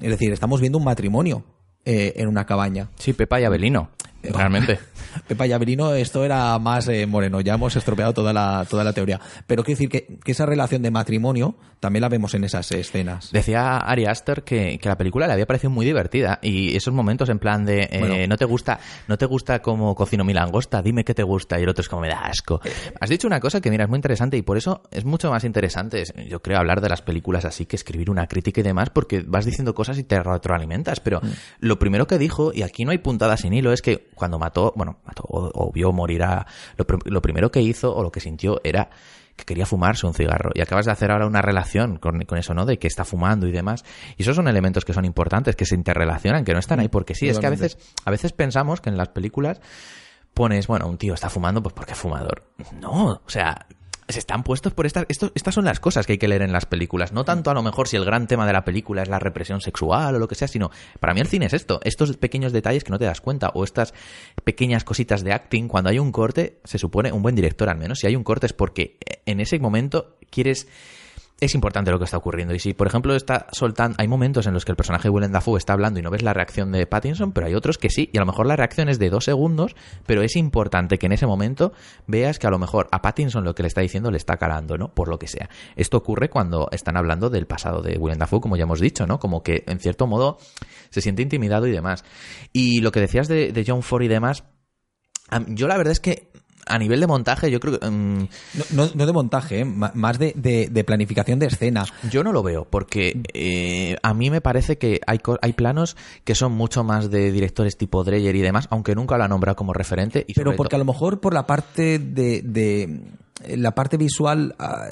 Es decir, estamos viendo un matrimonio eh, en una cabaña.
Sí, Pepa y Abelino, realmente.
Pepa y Averino, esto era más eh, moreno, ya hemos estropeado toda la, toda la teoría. Pero quiero decir que, que esa relación de matrimonio también la vemos en esas escenas.
Decía Ari Aster que, que la película le había parecido muy divertida y esos momentos en plan de eh,
Bueno.
no te gusta no te gusta cómo cocino mi langosta, dime qué te gusta y el otro es como me da asco. Has dicho una cosa que mira es muy interesante y por eso es mucho más interesante yo creo hablar de las películas así que escribir una crítica y demás porque vas diciendo cosas y te retroalimentas, pero lo primero que dijo y aquí no hay puntada sin hilo es que cuando mató, bueno, mató o, o vio morir a lo, pr- lo primero que hizo o lo que sintió era que quería fumarse un cigarro. Y acabas de hacer ahora una relación con, con eso, ¿no? De que está fumando y demás. Y esos son elementos que son importantes, que se interrelacionan, que no están ahí porque sí. Es que a veces, a veces pensamos que en las películas pones, bueno, un tío está fumando, pues porque es fumador. No, o sea, se están puestos por estas, esto, estas son las cosas que hay que leer en las películas. No tanto a lo mejor si el gran tema de la película es la represión sexual o lo que sea, sino para mí el cine es esto, estos pequeños detalles que no te das cuenta o estas pequeñas cositas de acting. Cuando hay un corte, se supone un buen director al menos, si hay un corte es porque en ese momento quieres es importante lo que está ocurriendo. Y si, por ejemplo, está soltando. Hay momentos en los que el personaje de Willem Dafoe está hablando y no ves la reacción de Pattinson, pero hay otros que sí. Y a lo mejor la reacción es de dos segundos, pero es importante que en ese momento veas que a lo mejor a Pattinson lo que le está diciendo le está calando, ¿no? Por lo que sea. Esto ocurre cuando están hablando del pasado de Willem Dafoe, como ya hemos dicho, ¿no? Como que, en cierto modo, se siente intimidado y demás. Y lo que decías de, John Ford y demás. Yo la verdad es que. A nivel de montaje, yo creo que. mm,
No, no- no de montaje, ¿eh? Más de, de- de planificación de escena.
Yo no lo veo, porque eh, a mí me parece que hay, hay planos que son mucho más de directores tipo Dreyer y demás, aunque nunca lo ha nombrado como referente. Y
Pero porque a lo mejor por la parte de, de la parte visual ah,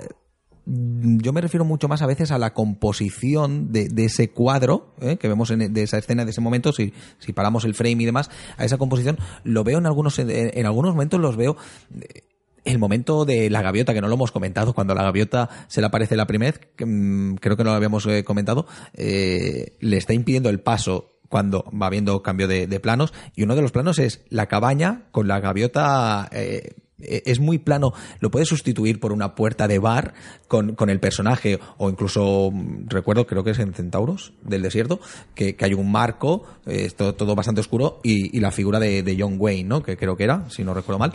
yo me refiero mucho más a veces a la composición de, de ese cuadro ¿eh? que vemos en, de esa escena de ese momento si, si paramos el frame y demás a esa composición lo veo en algunos en, algunos momentos los veo eh, el momento de la gaviota, que no lo hemos comentado, cuando la gaviota se le aparece la primera vez, mm, creo que no lo habíamos eh, comentado, eh, le está impidiendo el paso cuando va viendo cambio de, de planos, y uno de los planos es la cabaña con la gaviota. eh, es muy plano, lo puedes sustituir por una puerta de bar con, con el personaje, o incluso, mm, recuerdo, creo que es en Centauros del desierto, que, que hay un marco, eh, todo, todo bastante oscuro, y, y la figura de, de John Wayne, ¿no? que creo que era, si no recuerdo mal.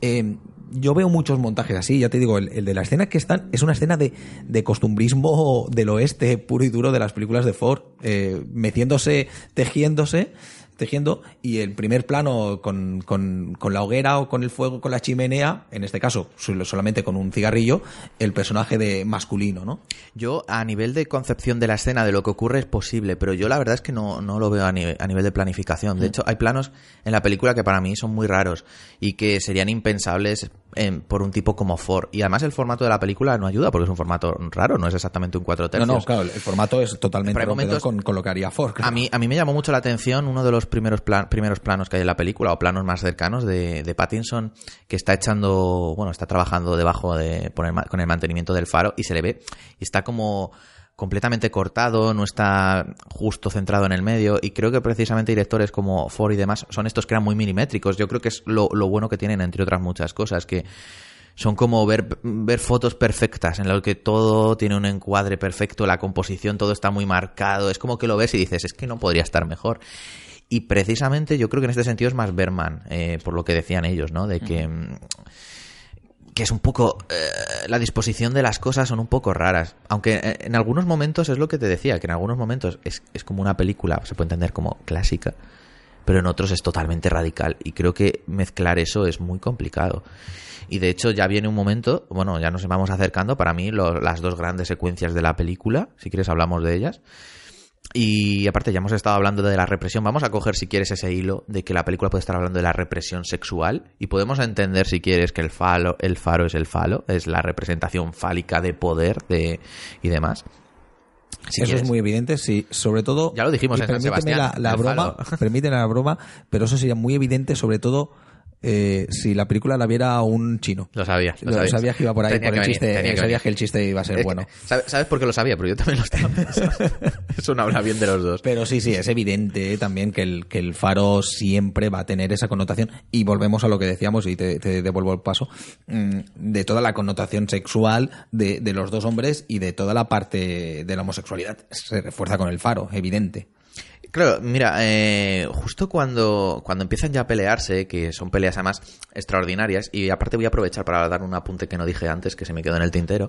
Eh, yo veo muchos montajes así, ya te digo, el, el de la escena que están es una escena de, de costumbrismo del oeste puro y duro de las películas de Ford, eh, tejiéndose, tejiendo, y el primer plano con, con, con la hoguera o con el fuego, con la chimenea, en este caso sol- solamente con un cigarrillo, el personaje de masculino, ¿no?
Yo, a nivel de concepción de la escena, de lo que ocurre, es posible, pero yo la verdad es que no, no lo veo a nivel, a nivel de planificación. De hecho, hay planos en la película que para mí son muy raros y que serían impensables em, por un tipo como Ford. Y además el formato de la película no ayuda porque es un formato raro, no es exactamente un cuatro
No,
tercios.
no, claro, el formato es totalmente
Pero momentos-
con, con lo que haría Ford. claro.
A mí, a mí me llamó mucho la atención uno de los primeros, plan- primeros planos que hay en la película, o planos más cercanos de, de Pattinson, que está echando, bueno, está trabajando debajo de, por el con el mantenimiento del faro y se le ve, y está como completamente cortado, no está justo centrado en el medio, y creo que precisamente directores como Ford y demás son estos que eran muy milimétricos. Yo creo que es lo, lo bueno que tienen, entre otras muchas cosas, que son como ver, ver fotos perfectas en las que todo tiene un encuadre perfecto, la composición, todo está muy marcado. Es como que lo ves y dices, es que no podría estar mejor. Y precisamente yo creo que en este sentido es más Berman, eh, por lo que decían ellos, ¿no? De que, mm, que es un poco. eh, la disposición de las cosas son un poco raras. Aunque eh, en algunos momentos es lo que te decía, que en algunos momentos es, es como una película, se puede entender como clásica, pero en otros es totalmente radical. Y creo que mezclar eso es muy complicado. Y de hecho ya viene un momento, bueno, ya nos vamos acercando, para mí las dos grandes secuencias de la película, si quieres hablamos de ellas, Y aparte ya hemos estado hablando de la represión. Vamos a coger, si quieres, ese hilo de que la película puede estar hablando de la represión sexual. Y podemos entender, si quieres, que el, falo, el faro es el falo, es la representación fálica de poder de, y demás. Si
eso
quieres.
es muy evidente, sí. Sobre todo.
Ya lo dijimos en San Sebastián,
La, la broma, permíteme la broma, pero eso sería muy evidente, sobre todo eh, si la película la viera un chino.
Lo sabía. Lo
Lo
sabía.
que iba por ahí,
Tenía
por el
venir,
chiste.
que venir.
que el chiste iba a ser
Es
bueno.
¿sabes, ¿Sabes por qué lo sabía? Pero yo también lo estaba pensando. Eso no habla bien de los dos.
Pero sí, sí, es evidente también que el, que el faro siempre va a tener esa connotación. Y volvemos a lo que decíamos, y te, te devuelvo el paso, mm, de toda la connotación sexual de, de los dos hombres y de toda la parte de la homosexualidad. Se refuerza con el faro, evidente.
Claro, mira, eh, justo cuando, cuando empiezan ya a pelearse, que son peleas además extraordinarias, y aparte voy a aprovechar para dar un apunte que no dije antes, que se me quedó en el tintero,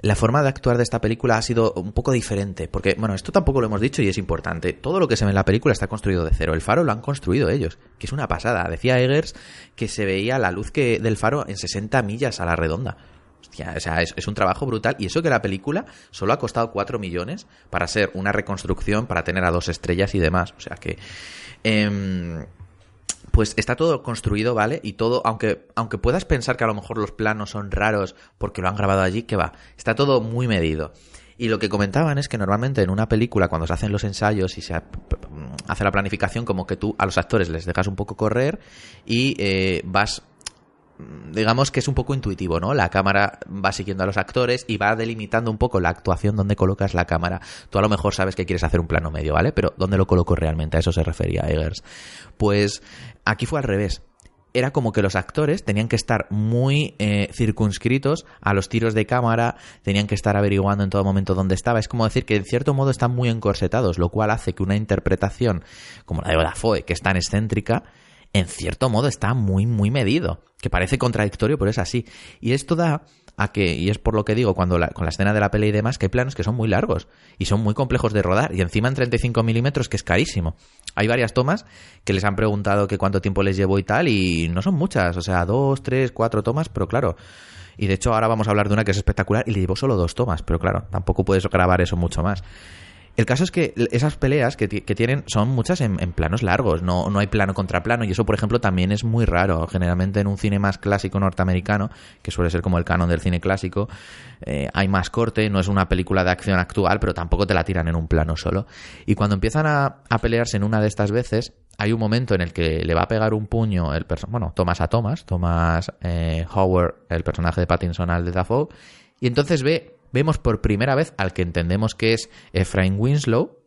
la forma de actuar de esta película ha sido un poco diferente, porque, bueno, esto tampoco lo hemos dicho y es importante, todo lo que se ve en la película está construido de cero, el faro lo han construido ellos, que es una pasada, decía Eggers que se veía la luz del faro en 60 millas a la redonda. Hostia, o sea, es, un trabajo brutal. Y eso que la película solo ha costado 4 millones para ser una reconstrucción, para tener a dos estrellas y demás. O sea que. em, pues está todo construido, ¿vale? Y todo, aunque, aunque puedas pensar que a lo mejor los planos son raros porque lo han grabado allí, que va, está todo muy medido. Y lo que comentaban es que normalmente en una película, cuando se hacen los ensayos y se ha- hace la planificación, como que tú a los actores les dejas un poco correr y eh, vas digamos que es un poco intuitivo, ¿no? La cámara va siguiendo a los actores y va delimitando un poco la actuación donde colocas la cámara. Tú a lo mejor sabes que quieres hacer un plano medio, ¿vale? Pero ¿dónde lo coloco realmente? A eso se refería Eggers. Pues aquí fue al revés. Era como que los actores tenían que estar muy eh, circunscritos a los tiros de cámara, tenían que estar averiguando en todo momento dónde estaba. Es como decir que en cierto modo están muy encorsetados, lo cual hace que una interpretación como la de Dafoe, que es tan excéntrica, en cierto modo está muy, muy medido. Que parece contradictorio, pero es así. Y esto da a que, y es por lo que digo, cuando la- con la escena de la pelea y demás, que hay planos que son muy largos y son muy complejos de rodar. Y encima en 35 milímetros, que es carísimo. Hay varias tomas que les han preguntado que cuánto tiempo les llevó y tal, y no son muchas. O sea, dos, tres, cuatro tomas, pero claro. Y de hecho ahora vamos a hablar de una que es espectacular y le llevó solo dos tomas, pero claro, tampoco puedes grabar eso mucho más. El caso es que esas peleas que, ti- que tienen son muchas en, en planos largos, no, no hay plano contra plano, y eso, por ejemplo, también es muy raro. Generalmente en un cine más clásico norteamericano, que suele ser como el canon del cine clásico, eh, hay más corte, no es una película de acción actual, pero tampoco te la tiran en un plano solo. Y cuando empiezan a, a pelearse en una de estas veces, hay un momento en el que le va a pegar un puño el bueno, Thomas a Thomas, Thomas eh, Howard, el personaje de Pattinson al de Dafoe, y entonces ve, vemos por primera vez al que entendemos que es Efraín Winslow,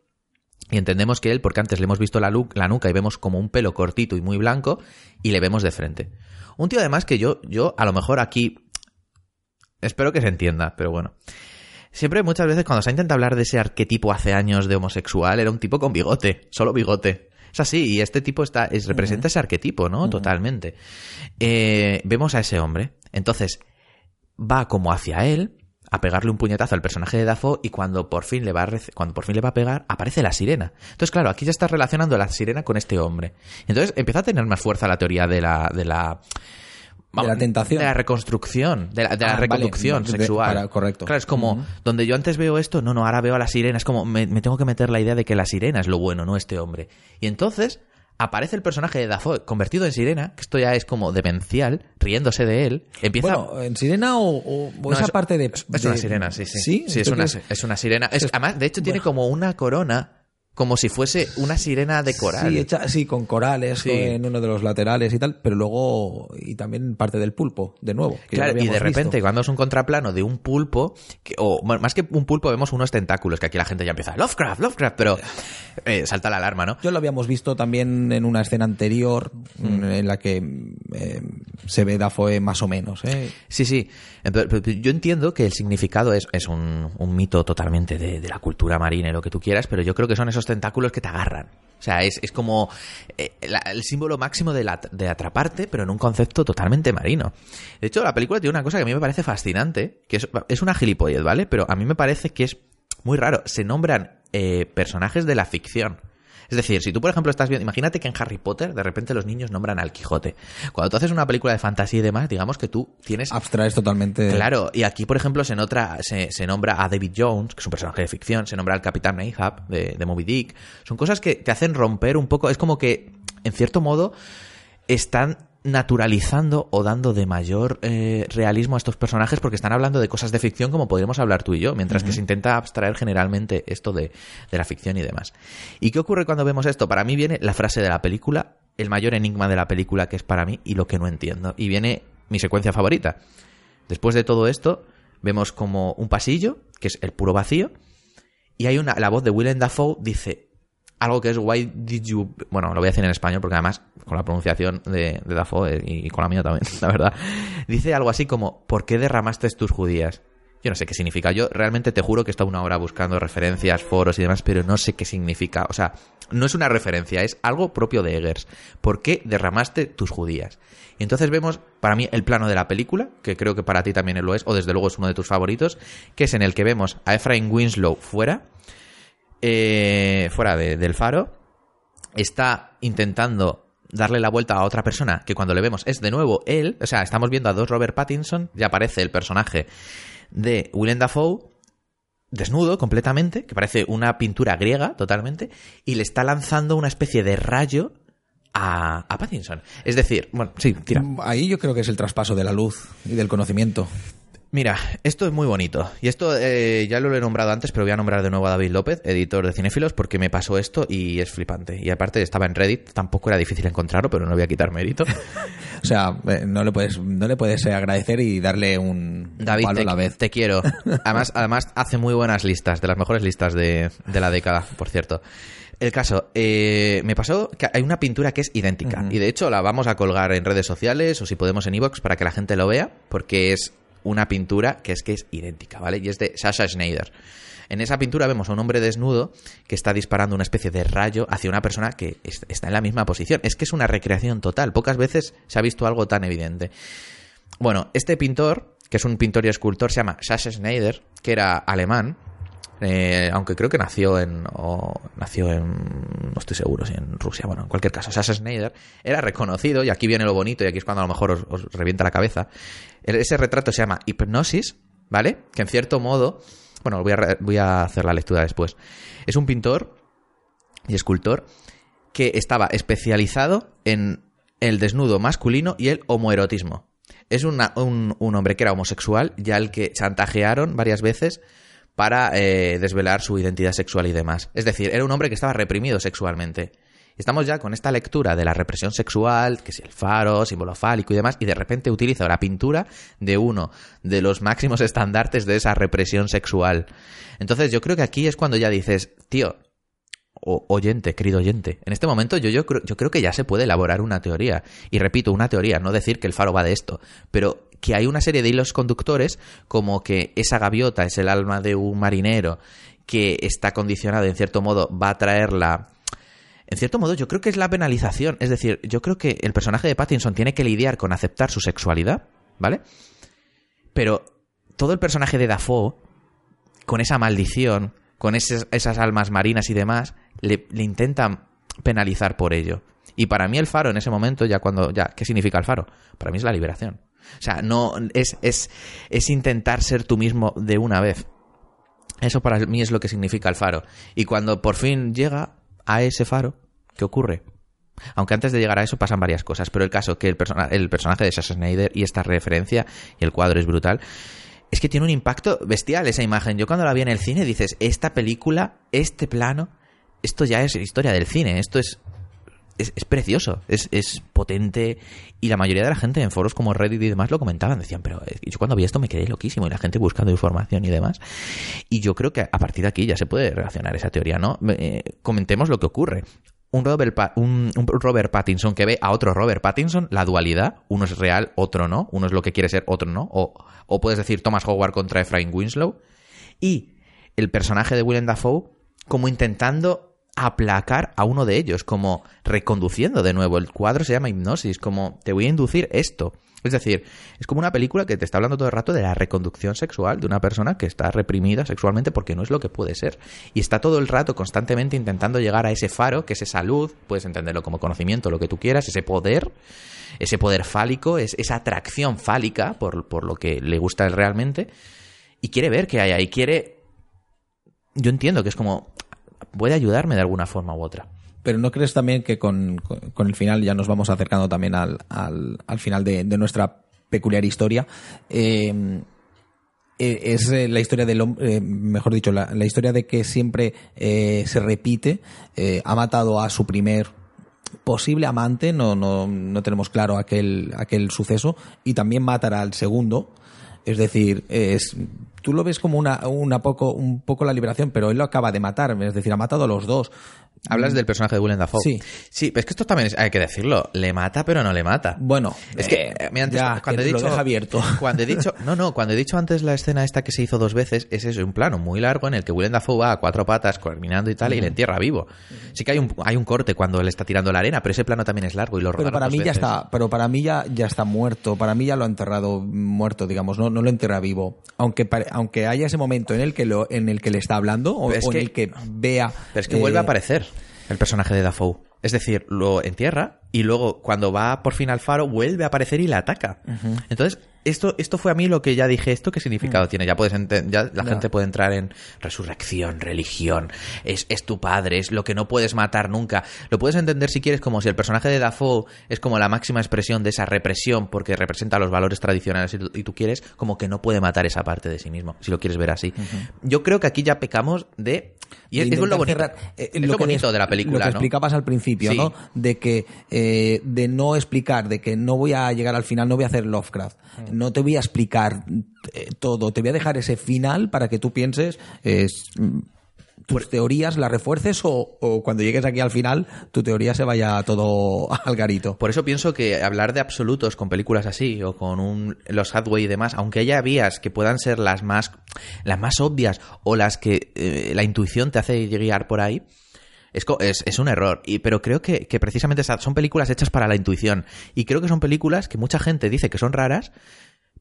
y entendemos que él, porque antes le hemos visto la, nuca y vemos como un pelo cortito y muy blanco, y le vemos de frente. Un tío además que yo, yo a lo mejor aquí, espero que se entienda, pero bueno. Siempre muchas veces cuando se ha intentado hablar de ese arquetipo hace años de homosexual, era un tipo con bigote, solo bigote. Es así, y este tipo está, es, representa ese arquetipo, ¿no? Totalmente. Eh, vemos a ese hombre, entonces va como hacia él a pegarle un puñetazo al personaje de Dafoe y cuando por fin le va a cuando por fin le va a pegar aparece la sirena. Entonces claro, aquí ya estás relacionando la sirena con este hombre. Entonces empieza a tener más fuerza la teoría de la de la
De la tentación.
de la reconstrucción, de la, de la
Ah, vale.
reconducción
De-
sexual.
para- correcto.
Claro, es como donde yo antes veo esto, no, no, ahora veo a la sirena, es como me, me tengo que meter la idea de que la sirena es lo bueno, no este hombre. Y entonces aparece el personaje de Dafoe convertido en sirena, que esto ya es como demencial, riéndose de él, empieza
Bueno, ¿en sirena o, o- o
no,
esa
es-
parte de,
Es, una sirena, sí, sí.
Sí,
Sí, es
¿Tú
una, es una sirena. Además, de hecho, tiene como una corona, como si fuese una sirena de coral.
Sí, hecha así con corales
Sí.
en uno de los laterales y tal, pero luego y también parte del pulpo, de nuevo. que
Claro, y de repente
visto.
cuando es un contraplano de un pulpo, que- o más que un pulpo vemos unos tentáculos, que aquí la gente ya empieza, Lovecraft, Lovecraft, pero eh, salta la alarma, ¿no?
Yo lo habíamos visto también en una escena anterior
Mm.
en la que eh, se ve Dafoe más o menos. ¿eh?
Sí, sí. Yo entiendo que el significado es, es un, un mito totalmente de, de la cultura marina y lo que tú quieras, pero yo creo que son esos tentáculos que te agarran. O sea, es, es como eh, el símbolo máximo de, la- de atraparte, pero en un concepto totalmente marino. De hecho, la película tiene una cosa que a mí me parece fascinante, que es, es una gilipollez, ¿vale? Pero a mí me parece que es muy raro. Se nombran eh, personajes de la ficción. Es decir, si tú, por ejemplo, estás viendo, imagínate que en Harry Potter de repente los niños nombran al Quijote. Cuando tú haces una película de fantasía y demás, digamos que tú tienes...
Abstraes totalmente...
Claro, y aquí, por ejemplo, se, nota, se, se nombra a David Jones, que es un personaje de ficción, se nombra al Capitán Ahab de, de Moby Dick. Son cosas que te hacen romper un poco, es como que, en cierto modo, están naturalizando o dando de mayor eh, realismo a estos personajes porque están hablando de cosas de ficción como podríamos hablar tú y yo, mientras que se intenta abstraer generalmente esto de, de, la ficción y demás. ¿Y qué ocurre cuando vemos esto? Para mí viene la frase de la película, el mayor enigma de la película que es para mí y lo que no entiendo. Y viene mi secuencia favorita. Después de todo esto, vemos como un pasillo, que es el puro vacío, y hay una, la voz de Willem Dafoe dice, algo que es why did you bueno lo voy a decir en español porque además con la pronunciación de, Dafoe eh, y, con la mía también la verdad dice algo así como ¿por qué derramaste tus judías? yo no sé qué significa yo realmente te juro que he estado una hora buscando referencias foros y demás pero no sé qué significa o sea no es una referencia es algo propio de Eggers ¿por qué derramaste tus judías? y entonces vemos para mí el plano de la película que creo que para ti también lo es o desde luego es uno de tus favoritos que es en el que vemos a Efraín Winslow fuera eh, fuera de, del faro, está intentando darle la vuelta a otra persona que cuando le vemos es de nuevo él, o sea, estamos viendo a dos Robert Pattinson, ya aparece el personaje de Willem Dafoe desnudo completamente, que parece una pintura griega totalmente, y le está lanzando una especie de rayo a, a Pattinson. Es decir, bueno, sí, tira.
Ahí yo creo que es el traspaso de la luz y del conocimiento.
Mira, esto es muy bonito. Y esto eh, ya lo he nombrado antes, pero voy a nombrar de nuevo a David López, editor de Cinéfilos, porque me pasó esto y es flipante. Y aparte estaba en Reddit, tampoco era difícil encontrarlo, pero no voy a quitar mérito.
o sea, eh, no le puedes, no le puedes agradecer y darle un
David,
palo
te,
a la vez.
te quiero. Además, además hace muy buenas listas, de las mejores listas de, de la década, por cierto. El caso, eh, me pasó que hay una pintura que es idéntica. Y de hecho la vamos a colgar en redes sociales o si podemos en iVoox para que la gente lo vea, porque es una pintura que es que es idéntica, ¿vale? Y es de Sasha Schneider. En esa pintura vemos a un hombre desnudo que está disparando una especie de rayo hacia una persona que es- está en la misma posición. Es que es una recreación total. Pocas veces se ha visto algo tan evidente. Bueno, este pintor, que es un pintor y escultor, se llama Sasha Schneider, que era alemán, eh, aunque creo que nació en o nació en no estoy seguro si en Rusia bueno en cualquier caso Sasha Schneider era reconocido y aquí viene lo bonito y aquí es cuando a lo mejor os, revienta la cabeza. Ese retrato se llama Hipnosis vale que en cierto modo bueno voy a, voy a hacer la lectura después. Es un pintor y escultor que estaba especializado en el desnudo masculino y el homoerotismo. Es un, un hombre que era homosexual, ya al que chantajearon varias veces para eh, desvelar su identidad sexual y demás. Es decir, era un hombre que estaba reprimido sexualmente. Estamos ya con esta lectura de la represión sexual, que es el faro, símbolo fálico y demás, y de repente utiliza la pintura de uno de los máximos estandartes de esa represión sexual. Entonces yo creo que aquí es cuando ya dices, tío, oyente, querido oyente, en este momento yo, yo, yo creo que ya se puede elaborar una teoría. Y repito, una teoría, no decir que el faro va de esto, pero que hay una serie de hilos conductores como que esa gaviota es el alma de un marinero que está condicionado, en cierto modo, va a traer la... En cierto modo, yo creo que es la penalización. Es decir, yo creo que el personaje de Pattinson tiene que lidiar con aceptar su sexualidad, ¿vale? Pero todo el personaje de Dafoe, con esa maldición, con esas, esas almas marinas y demás, le, le intentan penalizar por ello. Y para mí el faro en ese momento, ya cuando, ya, ¿qué significa el faro? Para mí es la liberación. O sea, no, es, es, es intentar ser tú mismo de una vez. Eso para mí es lo que significa el faro. Y cuando por fin llega a ese faro, ¿qué ocurre? Aunque antes de llegar a eso pasan varias cosas, pero el caso que el, persona- el personaje de Sasha Snyder y esta referencia y el cuadro es brutal, es que tiene un impacto bestial esa imagen. Yo cuando la vi en el cine dices, esta película, este plano, esto ya es historia del cine, esto es es, es precioso, es, es potente y la mayoría de la gente en foros como Reddit y demás lo comentaban, decían, pero eh, yo cuando vi esto me quedé loquísimo y la gente buscando información y demás. Y yo creo que a partir de aquí ya se puede relacionar esa teoría, ¿no? Eh, comentemos lo que ocurre. Un Robert, un Robert Pattinson que ve a otro Robert Pattinson, la dualidad, uno es real, otro no, uno es lo que quiere ser, otro no, o, o puedes decir Thomas Howard contra Efraín Winslow, y el personaje de Willem Dafoe como intentando aplacar a uno de ellos, como reconduciendo de nuevo. El cuadro se llama hipnosis, como te voy a inducir esto. Es decir, es como una película que te está hablando todo el rato de la reconducción sexual de una persona que está reprimida sexualmente porque no es lo que puede ser. Y está todo el rato constantemente intentando llegar a ese faro, que es esa luz, puedes entenderlo como conocimiento, lo que tú quieras, ese poder, ese poder fálico, es, esa atracción fálica por, por lo que le gusta realmente. Y quiere ver qué hay ahí, quiere... Yo entiendo que es como... Puede ayudarme de alguna forma u otra
pero ¿no crees también que con, con, el final ya nos vamos acercando también al, al, al final de, de, nuestra peculiar historia? Eh, es la historia del hombre, eh, mejor dicho, la, historia de que siempre eh, se repite. Eh, ha matado a su primer posible amante, no, no, no tenemos claro aquel, aquel suceso, y también matará al segundo. Es decir, es, tú lo ves como una, una poco, un poco la liberación, pero él lo acaba de matar, es decir, ha matado a los dos.
Hablas del personaje de Willem Dafoe.
Sí.
Sí, pero es que esto también es, hay que decirlo. Le mata, pero no le mata.
Bueno,
es que eh, mira, antes,
ya,
cuando
que
he dicho
lo deja abierto.
Cuando he dicho, no, no, cuando he dicho antes la escena esta que se hizo dos veces, es eso, un plano muy largo en el que Willem Dafoe va a cuatro patas caminando y tal y le entierra vivo. Sí que hay un, hay un corte cuando él está tirando la arena, pero ese plano también es largo y lo
Pero para mí ya está, pero para mí ya, ya está muerto, para mí ya lo ha enterrado muerto, digamos, no, no lo entierra vivo. Aunque aunque haya ese momento en el que lo, en el que le está hablando o,
es
o
que,
en el que vea.
Pero es que eh, vuelve a aparecer el personaje de Dafoe. Es decir, lo entierra y luego cuando va por fin al faro vuelve a aparecer y la ataca. Uh -huh. Entonces, esto, esto fue a mí lo que ya dije, ¿esto qué significado -huh. tiene? Ya puedes ya la no. gente puede entrar en resurrección, religión, es, es tu padre, es lo que no puedes matar nunca. Lo puedes entender si quieres como si el personaje de Dafoe es como la máxima expresión de esa represión porque representa los valores tradicionales y tú, quieres como que no puede matar esa parte de sí mismo, si lo quieres ver así. Uh -huh. Yo creo que aquí ya pecamos de... Y es, es lo bonito, cerrar, eh, es lo, lo bonito de la película,
Lo que
¿no?
explicabas al principio, sí. ¿no? De que... Eh, de no explicar, de que no voy a llegar al final, no voy a hacer Lovecraft, mm. No te voy a explicar eh, todo, te voy a dejar ese final para que tú pienses es, tus teorías las refuerces o, o, cuando llegues aquí al final tu teoría se vaya todo al garito.
Por eso pienso que hablar de absolutos con películas así o con un, los Hathaway y demás, aunque haya vías que puedan ser las más, las más obvias o las que eh, la intuición te hace guiar por ahí, es, es, es, un error, y, pero creo que, que, precisamente son películas hechas para la intuición. Y creo que son películas que mucha gente dice que son raras,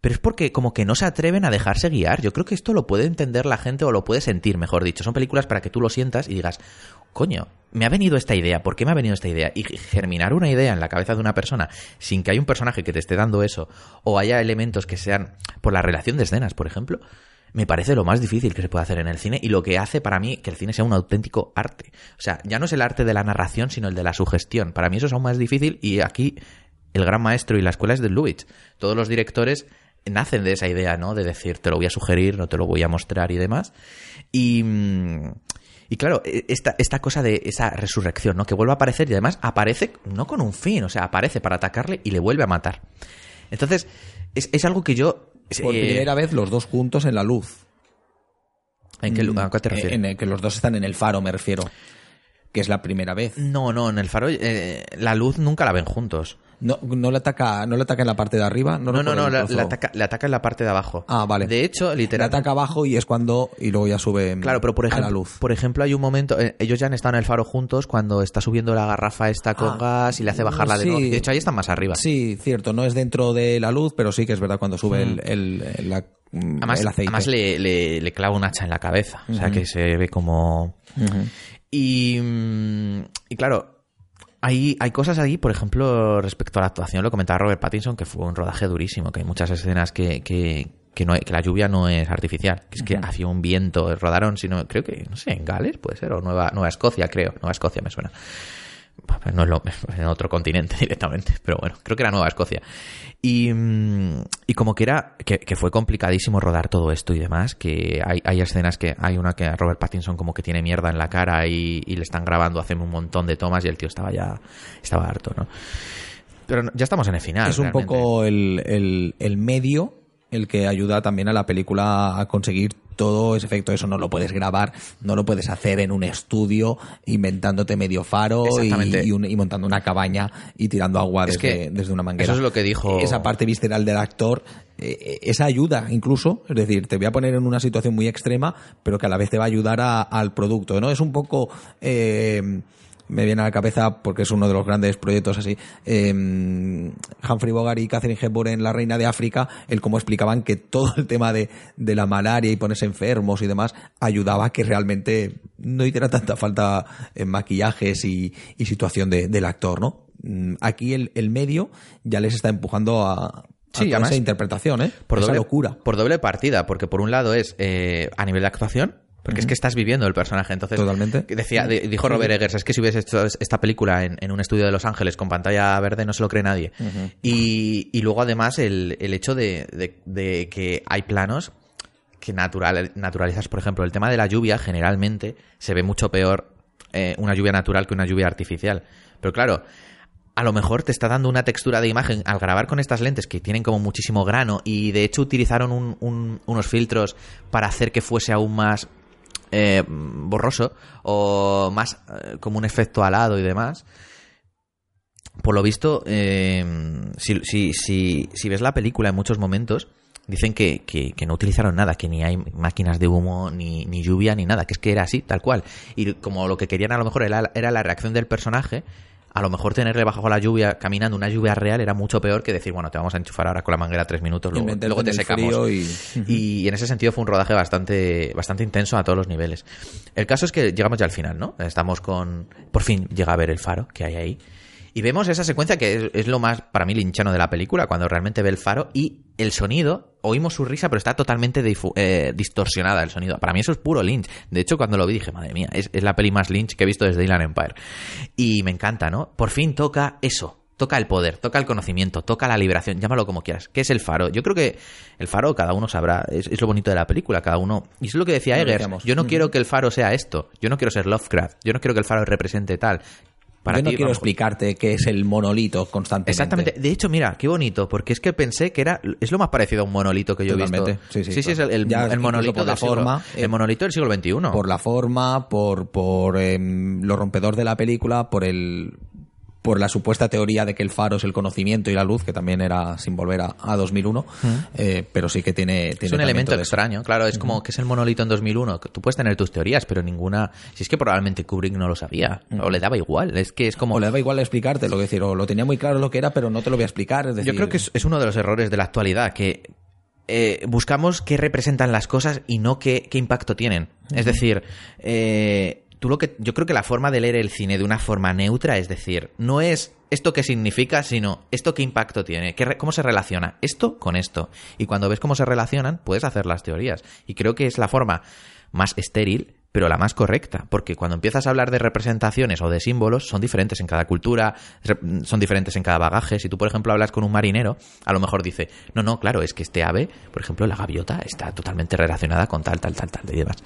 pero es porque como que no se atreven a dejarse guiar. Yo creo que esto lo puede entender la gente o lo puede sentir, mejor dicho. Son películas para que tú lo sientas y digas, coño, me ha venido esta idea, ¿por qué me ha venido esta idea? Y germinar una idea en la cabeza de una persona sin que haya un personaje que te esté dando eso, o haya elementos que sean por la relación de escenas, por ejemplo, me parece lo más difícil que se puede hacer en el cine y lo que hace para mí que el cine sea un auténtico arte. O sea, ya no es el arte de la narración, sino el de la sugestión. Para mí eso es aún más difícil y aquí el gran maestro y la escuela es de Lubitsch. Todos los directores nacen de esa idea, ¿no? De decir, te lo voy a sugerir, no te lo voy a mostrar y demás. Y... Y claro, esta, esta cosa de esa resurrección, ¿no? Que vuelve a aparecer y además aparece no con un fin, o sea, aparece para atacarle y le vuelve a matar. Entonces, es, es algo que yo
por eh, primera vez los dos juntos en la luz.
¿En qué, ¿A qué te refieres?
En el que los dos están en el faro, me refiero. Que es la primera vez.
No, no, en el faro eh, la luz nunca la ven juntos.
No, no le ataca, no le ataca en la parte de arriba.
No, no, no, no le, ataca, le ataca en la parte de abajo.
Ah, vale.
De hecho, literal.
Le ataca abajo y es cuando y luego ya sube.
Claro, pero por ejemplo,
a la luz.
por ejemplo, hay un momento, eh, ellos ya han estado en el faro juntos cuando está subiendo la garrafa esta con ah, gas y le hace bajarla
sí.
de nuevo. De hecho, ahí están más arriba.
Sí, cierto. No es dentro de la luz, pero sí que es verdad cuando sube mm. el, el, la,
además,
el aceite.
Además le, le, le, clava un hacha en la cabeza, o sea que se ve como. Y, y claro, hay, hay cosas ahí, por ejemplo, respecto a la actuación, lo comentaba Robert Pattinson, que fue un rodaje durísimo, que hay muchas escenas que, que, que, no, que la lluvia no es artificial, que es que uh -huh. hacía un viento, rodaron, sino, creo que, no sé, en Gales puede ser, o Nueva, Nueva Escocia, creo, Nueva Escocia me suena. No es lo, en otro continente directamente, pero bueno, creo que era Nueva Escocia. Y, y como que era, que, que, fue complicadísimo rodar todo esto y demás, que hay, hay escenas que, hay una que Robert Pattinson como que tiene mierda en la cara y, y le están grabando, hacen un montón de tomas y el tío estaba ya, estaba harto, ¿no? Pero ya estamos en el final.
Es un
realmente.
poco el, el, el medio el que ayuda también a la película a conseguir todo ese efecto. Eso no lo puedes grabar, no lo puedes hacer en un estudio inventándote medio faro y, y, un, y, montando una cabaña y tirando agua
es
desde,
que
desde, una manguera.
Eso es lo que dijo.
Esa parte visceral del actor, eh, esa ayuda incluso, es decir, te voy a poner en una situación muy extrema, pero que a la vez te va a ayudar a, al producto. ¿no? Es un poco... Eh, me viene a la cabeza porque es uno de los grandes proyectos así. Eh, Humphrey Bogart y Catherine Hepburn en La Reina de África, el cómo explicaban que todo el tema de, de la malaria y ponerse enfermos y demás ayudaba a que realmente no hiciera tanta falta en maquillajes y, y situación de- del actor, ¿no? Mm, Aquí el, el medio ya les está empujando a,
Sí, además,
esa interpretación, ¿eh?
por
esa
doble,
locura.
Por doble partida, porque por un lado es eh, a nivel de actuación, porque es que estás viviendo el personaje. Entonces,
Totalmente.
Decía, de- dijo Robert Eggers, es que si hubiese hecho esta película en, en un estudio de Los Ángeles con pantalla verde no se lo cree nadie. y, y luego además el, el hecho de, de- de que hay planos que natural, naturalizas, por ejemplo, el tema de la lluvia generalmente se ve mucho peor eh, una lluvia natural que una lluvia artificial. Pero claro, a lo mejor te está dando una textura de imagen al grabar con estas lentes que tienen como muchísimo grano y de hecho utilizaron un- un- unos filtros para hacer que fuese aún más eh, borroso o más eh, como un efecto alado y demás. Por lo visto, eh, si, si, si, ves la película en muchos momentos, dicen que, que- que no utilizaron nada, que ni hay máquinas de humo, ni, ni lluvia, ni nada, que es que era así, tal cual. Y como lo que querían a lo mejor era la reacción del personaje, a lo mejor tenerle bajo la lluvia, caminando una lluvia real, era mucho peor que decir, bueno, te vamos a enchufar ahora con la manguera tres minutos, luego, te secamos.
y-
Y en ese sentido fue un rodaje bastante, bastante intenso a todos los niveles. El caso es que llegamos ya al final, ¿no? Estamos con. Por fin llega a ver el faro que hay ahí. Y vemos esa secuencia que es, es lo más, para mí, linchano de la película, cuando realmente ve el faro y el sonido, oímos su risa, pero está totalmente eh, distorsionada el sonido. Para mí eso es puro Lynch. De hecho, cuando lo vi dije, madre mía, es, es la peli más Lynch que he visto desde Inland Empire. Y me encanta, ¿no? Por fin toca eso. Toca el poder, toca el conocimiento, toca la liberación, llámalo como quieras. ¿Qué es el faro? Yo creo que el faro cada uno sabrá, es, es lo bonito de la película, cada uno... Y es lo que decía Eggers, yo no
Ujú.
quiero que el faro sea esto, yo no quiero ser Lovecraft, yo no quiero que el faro represente tal. Para
Yo no
ti,
quiero
vamos,
explicarte qué es el monolito constantemente.
Exactamente. De hecho, mira, qué bonito, porque es que pensé que era es lo más parecido a un monolito que yo he
Totalmente.
visto.
Sí, sí,
es
claro.
el, el- el monolito
por la
siglo-
forma,
el
eh,
monolito del siglo XXI.
Por la forma, por, por em, lo rompedor de la película, por el por la supuesta teoría de que el faro es el conocimiento y la luz, que también era sin volver a, a 2001, eh, pero sí que tiene, tiene
es un elemento extraño, claro, es como que es el monolito en 2001, que tú puedes tener tus teorías, pero ninguna, si es que probablemente Kubrick no lo sabía, o le daba igual, es que es como...
O le daba igual explicarte, lo que decir, o lo tenía muy claro lo que era, pero no te lo voy a explicar. Es decir,
Yo creo que es, es uno de los errores de la actualidad, que eh, buscamos qué representan las cosas y no qué, qué impacto tienen. Es decir, eh, tú lo que, yo creo que la forma de leer el cine de una forma neutra, es decir, no es esto qué significa, sino esto qué impacto tiene, qué cómo se relaciona esto con esto. Y cuando ves cómo se relacionan, puedes hacer las teorías. Y creo que es la forma más estéril pero la más correcta, porque cuando empiezas a hablar de representaciones o de símbolos, son diferentes en cada cultura, son diferentes en cada bagaje. Si tú, por ejemplo, hablas con un marinero, a lo mejor dice, no, no, claro, es que este ave, por ejemplo, la gaviota, está totalmente relacionada con tal, tal, tal, tal, y demás.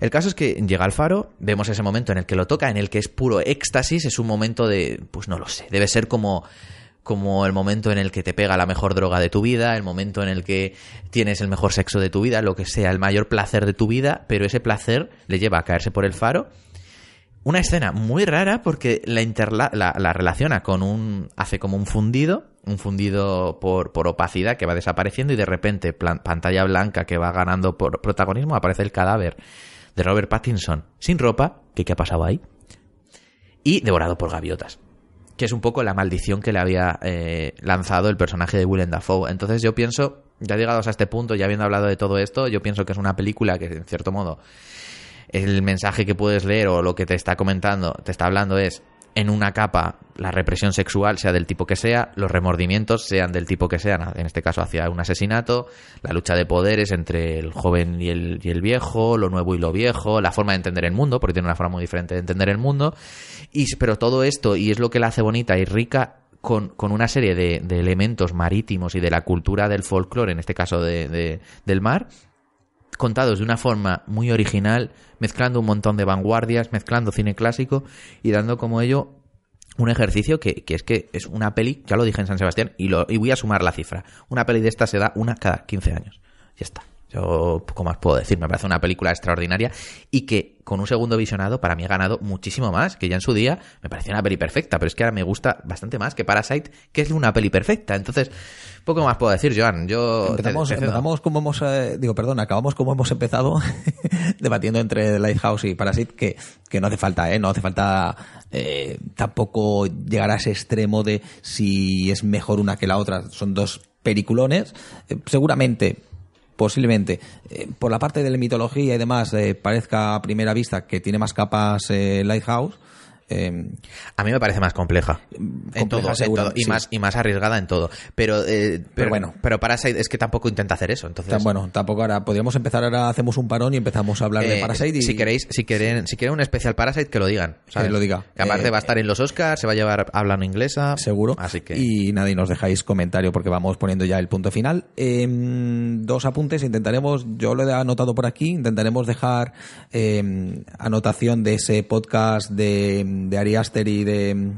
El caso es que llega al faro, vemos ese momento en el que lo toca, en el que es puro éxtasis, es un momento de, pues no lo sé, debe ser como como el momento en el que te pega la mejor droga de tu vida, el momento en el que tienes el mejor sexo de tu vida, lo que sea, el mayor placer de tu vida, pero ese placer le lleva a caerse por el faro. Una escena muy rara porque la, la, la relaciona con un... hace como un fundido, un fundido por, por opacidad que va desapareciendo y de repente pantalla blanca que va ganando por protagonismo, aparece el cadáver de Robert Pattinson sin ropa, que qué ha pasado ahí, y devorado por gaviotas que es un poco la maldición que le había eh, lanzado el personaje de Willem Dafoe. Entonces yo pienso, ya llegados a este punto, ya habiendo hablado de todo esto, yo pienso que es una película que, en cierto modo, el mensaje que puedes leer o lo que te está comentando, te está hablando es, en una capa, la represión sexual, sea del tipo que sea, los remordimientos sean del tipo que sean, en este caso hacia un asesinato, la lucha de poderes entre el joven y el, y el viejo, lo nuevo y lo viejo, la forma de entender el mundo, porque tiene una forma muy diferente de entender el mundo, y, pero todo esto, y es lo que la hace bonita y rica, con, con una serie de, de elementos marítimos y de la cultura del folclore, en este caso de, de- del mar, contados de una forma muy original, mezclando un montón de vanguardias, mezclando cine clásico y dando como ello un ejercicio que, que es que es una peli, ya lo dije en San Sebastián, y, lo, y voy a sumar la cifra. Una peli de esta se da una cada 15 años. Ya está. Yo poco más puedo decir. Me parece una película extraordinaria y que con un segundo visionado, para mí ha ganado muchísimo más, que ya en su día me parecía una peli perfecta, pero es que ahora me gusta bastante más que Parasite, que es una peli perfecta. Entonces, poco más puedo decir, Joan. Yo
empezamos,
te- te cedo.
empezamos como hemos, eh, digo, perdón, acabamos como hemos empezado, debatiendo entre Lighthouse y Parasite, que, que no hace falta, ¿eh? No hace falta eh, tampoco llegar a ese extremo de si es mejor una que la otra. Son dos peliculones. Eh, seguramente, posiblemente, eh, por la parte de la mitología y demás, eh, parezca a primera vista que tiene más capas eh, Lighthouse. Eh,
A mí me parece más compleja. En todo, en todo, y
sí.
más y más arriesgada en todo. Pero, eh, pero,
bueno.
Pero Parasite es que tampoco intenta hacer eso. Entonces,
tan- bueno, tampoco ahora podríamos empezar ahora, hacemos un parón y empezamos a hablar de
eh,
Parasite. Y,
Si queréis, si quieren, si quieren un especial Parasite, que lo digan. ¿sabes?
Que lo diga.
Que aparte
Eh,
va a estar en los Oscars, se va a llevar hablando inglesa.
seguro.
Así que.
Y nada, y nos dejáis comentario porque vamos poniendo ya el punto final. Em, dos apuntes, intentaremos, yo lo he anotado por aquí, intentaremos dejar em, anotación de ese podcast de, de Ari Aster y de,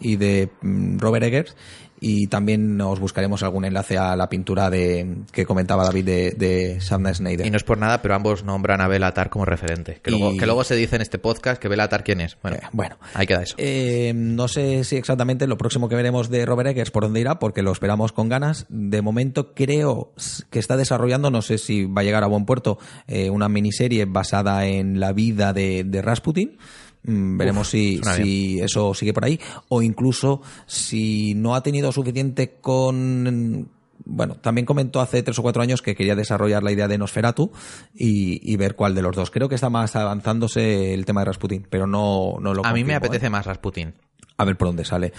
y de mm, Robert Eggers. Y también nos buscaremos algún enlace a la pintura de que comentaba David de, de Shabna Snyder.
Y no es por nada, pero ambos nombran a Belatar como referente. Que,
Y-
luego, que luego se dice en este podcast que Belatar quién es. Bueno,
Eh, bueno.
ahí queda eso.
Eh, no sé si exactamente lo próximo que veremos de Robert Eggers por dónde irá, porque lo esperamos con ganas. De momento creo que está desarrollando, no sé si va a llegar a buen puerto, eh, una miniserie basada en la vida de, de Rasputin. Mm, veremos si, si eso sigue por ahí. O incluso si no ha tenido suficiente con bueno, también comentó hace tres o cuatro años que quería desarrollar la idea de Nosferatu y, y ver cuál de los dos. Creo que está más avanzándose el tema de Rasputin, pero no, no lo
a mí me
confirmo,
apetece
¿eh?
más Rasputin.
A ver por dónde sale.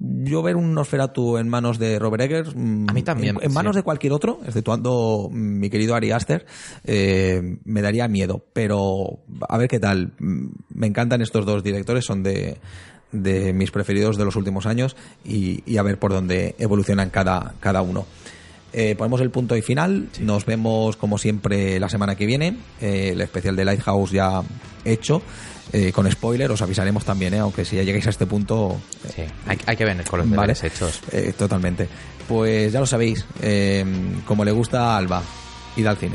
Yo ver un Nosferatu en manos de Robert Eggers. mm,
A mí también,
En, en manos
sí.
de cualquier otro, exceptuando mm, mi querido Ari Aster, eh, me daría miedo. Pero a ver qué tal. Mm, Me encantan estos dos directores, son de, de mis preferidos de los últimos años y, y a ver por dónde evolucionan cada, cada uno. Eh, ponemos el punto y final. Nos vemos como siempre la semana que viene. Eh, el especial de Lighthouse ya hecho. Eh, con spoiler, os avisaremos también, ¿eh? aunque si ya llegáis a este punto. eh,
Sí, hay, hay que venir con los
Vale.
hechos.
eh, totalmente. Pues ya lo sabéis, como le gusta a Alba, id al cine.